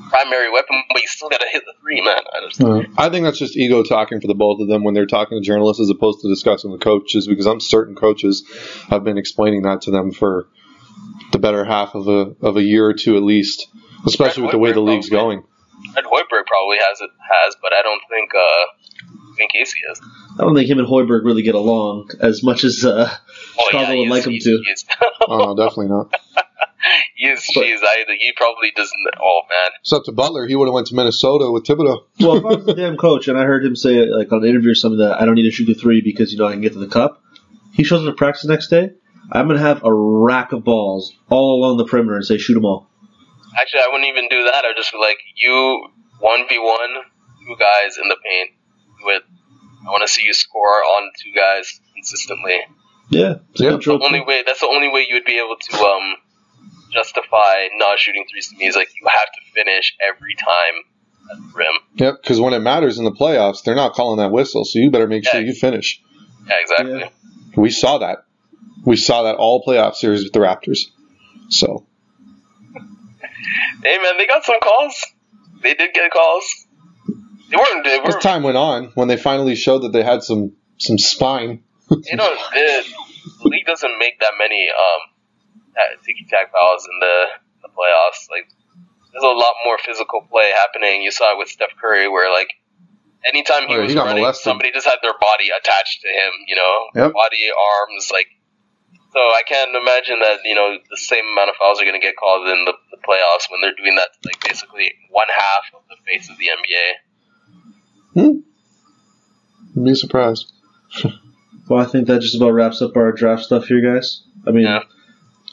[SPEAKER 2] primary weapon, but you still gotta hit the three, man. I just,
[SPEAKER 1] Uh, I think that's just ego talking for the both of them when they're talking to journalists as opposed to discussing the coaches because I'm certain coaches have been explaining that to them for the better half of a of a year or two at least, especially with the way the league's going.
[SPEAKER 2] Ed Hoiberg probably has it has, but I don't think uh, I think Casey has.
[SPEAKER 3] I don't think him and Hoiberg really get along as much as uh,
[SPEAKER 2] Oh
[SPEAKER 3] Chicago
[SPEAKER 2] yeah,
[SPEAKER 3] would like him
[SPEAKER 2] he's,
[SPEAKER 3] to.
[SPEAKER 2] He's,
[SPEAKER 1] Oh, definitely not.
[SPEAKER 2] he's,
[SPEAKER 3] But-
[SPEAKER 2] he's either he probably doesn't. Oh man,
[SPEAKER 1] Except to Butler, he would have went to Minnesota with Thibodeau.
[SPEAKER 3] well, if I was the damn coach and I heard him say like on an interview or something that I don't need to shoot the three because you know I can get to the cup, he shows up to practice the next day. I'm gonna have a rack of balls all along the perimeter and say shoot them all.
[SPEAKER 2] actually, I wouldn't even do that. I'd just be like, you one v one, two guys in the paint. With I want to see you score on two guys consistently.
[SPEAKER 3] Yeah,
[SPEAKER 1] Yeah.
[SPEAKER 3] control-
[SPEAKER 2] the only way that's the only way you would be able to um justify not shooting threes to me is like you have to finish every time at the rim.
[SPEAKER 1] Yep, because when it matters in the playoffs, they're not calling that whistle, so you better make sure you finish.
[SPEAKER 2] Yeah, exactly.
[SPEAKER 3] Yeah.
[SPEAKER 1] We saw that. We saw that all playoff series with the Raptors. So
[SPEAKER 2] Hey man, they got some calls. They did get calls. They weren't. They
[SPEAKER 1] as time went on, when they finally showed that they had some some spine,
[SPEAKER 2] You know, the, the league doesn't make that many um ticky tack fouls in the, the playoffs. Like, there's a lot more physical play happening. You saw it with Steph Curry, where like anytime he
[SPEAKER 1] Oh,
[SPEAKER 2] was
[SPEAKER 1] he
[SPEAKER 2] running,
[SPEAKER 1] molested.
[SPEAKER 2] somebody just had their body attached to him. You know,
[SPEAKER 1] Yep.
[SPEAKER 2] body, arms, like. So I can't imagine that you know the same amount of fouls are going to get called in the, the playoffs when they're doing that to, like basically one half of the face of the NBA. Hmm.
[SPEAKER 1] I'd be surprised.
[SPEAKER 3] Well, I think that just about wraps up our draft stuff here, guys. I mean,
[SPEAKER 2] Yeah.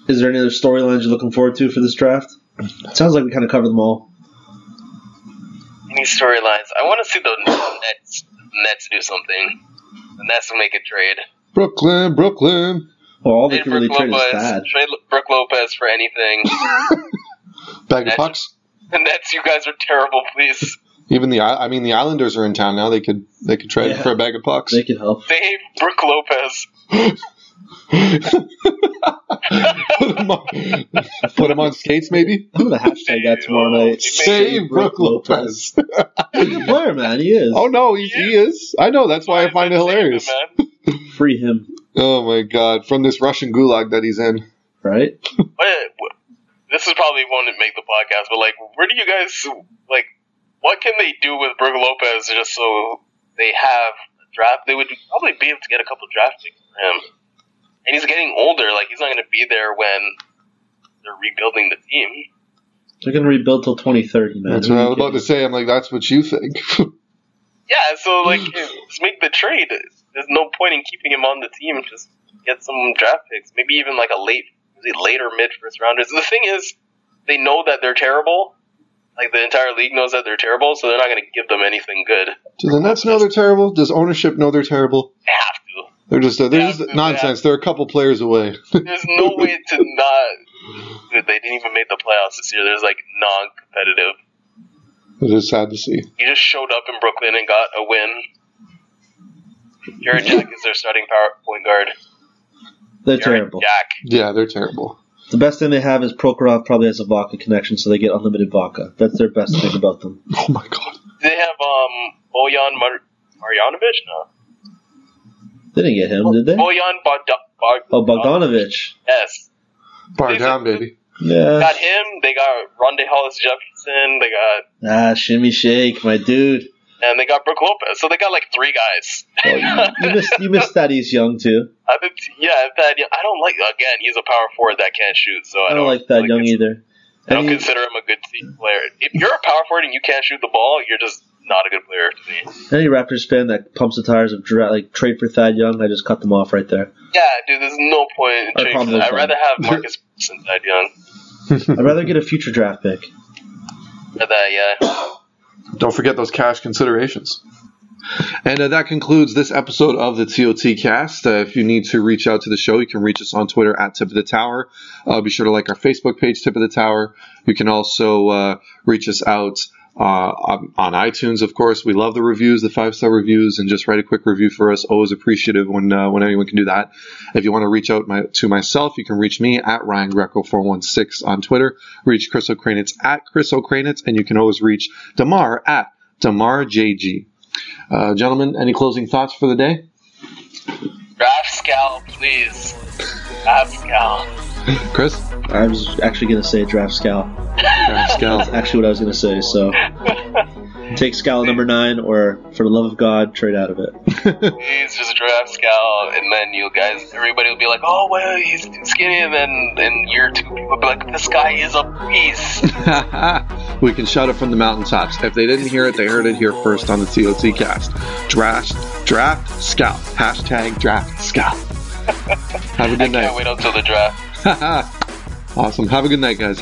[SPEAKER 3] Is there any other storylines you're looking forward to for this draft? It sounds like we kind of covered them all.
[SPEAKER 2] Any storylines? I want to see the Nets Nets do something. The Nets will make a trade.
[SPEAKER 1] Brooklyn, Brooklyn.
[SPEAKER 3] Well, all they
[SPEAKER 2] Trade
[SPEAKER 3] can really
[SPEAKER 2] Brook
[SPEAKER 3] trade is
[SPEAKER 2] Lopez. Trade Brooke Lopez for anything.
[SPEAKER 1] Bag of
[SPEAKER 2] That's-
[SPEAKER 1] pucks.
[SPEAKER 2] the Nets, you guys are terrible. Please
[SPEAKER 1] Even the I I mean the Islanders are in town now. They could they could trade
[SPEAKER 3] Yeah.
[SPEAKER 1] for a bag of pucks.
[SPEAKER 3] They can help.
[SPEAKER 2] save Brooke Lopez.
[SPEAKER 1] put, him on, put him on skates, maybe.
[SPEAKER 3] I'm gonna hashtag that tomorrow
[SPEAKER 2] Oh,
[SPEAKER 3] night.
[SPEAKER 1] Save Brooke Lopez.
[SPEAKER 3] He's a good player, man. He is.
[SPEAKER 1] oh no, he, he is. I know. That's why I find it
[SPEAKER 2] Save him,
[SPEAKER 1] hilarious.
[SPEAKER 3] Free him,
[SPEAKER 1] Oh my god, from this Russian gulag that he's in.
[SPEAKER 3] right?
[SPEAKER 2] What, what, this is probably won't make the podcast, but like, where do you guys like? What can they do with Brooke Lopez just so they have a draft? They would probably be able to get a couple draft picks for him. And he's getting older. Like he's not going to be there when they're rebuilding the team.
[SPEAKER 3] They're gonna rebuild till 2030, man.
[SPEAKER 1] That's what I was about to say. I'm like, that's what you think.
[SPEAKER 2] Yeah, so like, just make the trade. There's no point in keeping him on the team. Just get some draft picks, maybe even like a late, later mid first rounders. The thing is, they know that they're terrible. Like the entire league knows that they're terrible, so they're not going to give them anything good.
[SPEAKER 1] Do the Nets know they're terrible? Does ownership know they're terrible?
[SPEAKER 2] They have to.
[SPEAKER 1] They're just they're
[SPEAKER 2] Yeah,
[SPEAKER 1] just
[SPEAKER 2] yeah.
[SPEAKER 1] nonsense. They're a couple players away.
[SPEAKER 2] There's no way to not. Dude, they didn't even make the playoffs this year. There's like non-competitive.
[SPEAKER 1] it is sad to see.
[SPEAKER 2] You just showed up in Brooklyn and got a win. Jarrett Jack is their starting power point guard.
[SPEAKER 3] They're
[SPEAKER 2] Jared
[SPEAKER 3] terrible.
[SPEAKER 2] Jack.
[SPEAKER 1] Yeah, they're terrible.
[SPEAKER 3] The best thing they have is Prokhorov probably has a vodka connection, so they get unlimited vodka. That's their best thing about them.
[SPEAKER 1] Oh my god.
[SPEAKER 2] They have um Bojan Mar- Marjanovic. No,
[SPEAKER 3] They didn't get him, did they?
[SPEAKER 2] Bojan Bogda- Bog-
[SPEAKER 3] Oh, Bogdanovich.
[SPEAKER 2] Yes,
[SPEAKER 1] Bar down, baby.
[SPEAKER 3] Yeah.
[SPEAKER 2] got him. They got Rondae Hollis Jefferson. They got
[SPEAKER 3] Ah, shimmy shake, my dude.
[SPEAKER 2] and they got Brooke Lopez. So they got like three guys.
[SPEAKER 3] Oh, you, you missed you missed that he's young too.
[SPEAKER 2] I think, yeah, that I don't like. Again, he's a power forward that can't shoot. So I,
[SPEAKER 3] I don't like that young either.
[SPEAKER 2] I don't
[SPEAKER 3] And he-
[SPEAKER 2] consider him a good team player. If you're a power forward and you can't shoot the ball, you're just not a good player to me.
[SPEAKER 3] Any Raptors fan that pumps the tires of dra- like trade for Thad Young, I just cut them off right there.
[SPEAKER 2] Yeah, dude, there's no point in trading.
[SPEAKER 3] problem
[SPEAKER 2] for that.
[SPEAKER 3] is
[SPEAKER 2] I'd rather have Marcus than Thad Young.
[SPEAKER 3] I'd rather get a future draft pick.
[SPEAKER 2] For that, yeah.
[SPEAKER 1] Don't forget those cash considerations. And uh, that concludes this episode of the TOT cast. Uh, if you need to reach out to the show, you can reach us on Twitter at Tip of the Tower. Uh, be sure to like our Facebook page, Tip of the Tower. You can also uh, reach us out on, on iTunes, of course. We love the reviews, the five star reviews, and just write a quick review for us. Always appreciative when uh, when anyone can do that. If you want to reach out my, to myself, you can reach me at Ryan Greco 416 on Twitter. Reach Chris O'Kranitz at Chris O'Kranitz, and you can always reach Damar at Damar JG. Uh, gentlemen, any closing thoughts for the day?
[SPEAKER 2] Draft Skal, please. Draft Skal.
[SPEAKER 1] Chris?
[SPEAKER 3] I was actually gonna say draft Skal.
[SPEAKER 1] Pascal.
[SPEAKER 3] Actually, what I was gonna say. So take Skal number nine, or for the love of God, trade out of it.
[SPEAKER 2] Please just draft Skal, and then you guys, everybody will be like, oh, well, he's too skinny, and then in year two, people will be like, this guy is a beast.
[SPEAKER 1] we can shout it from the mountaintops. If they didn't hear it, they heard it here first on the TOT cast. Draft, draft, scout. Hashtag draft, scout. Have a good night.
[SPEAKER 2] can't
[SPEAKER 1] night.
[SPEAKER 2] wait until the draft.
[SPEAKER 1] awesome. Have a good night, guys.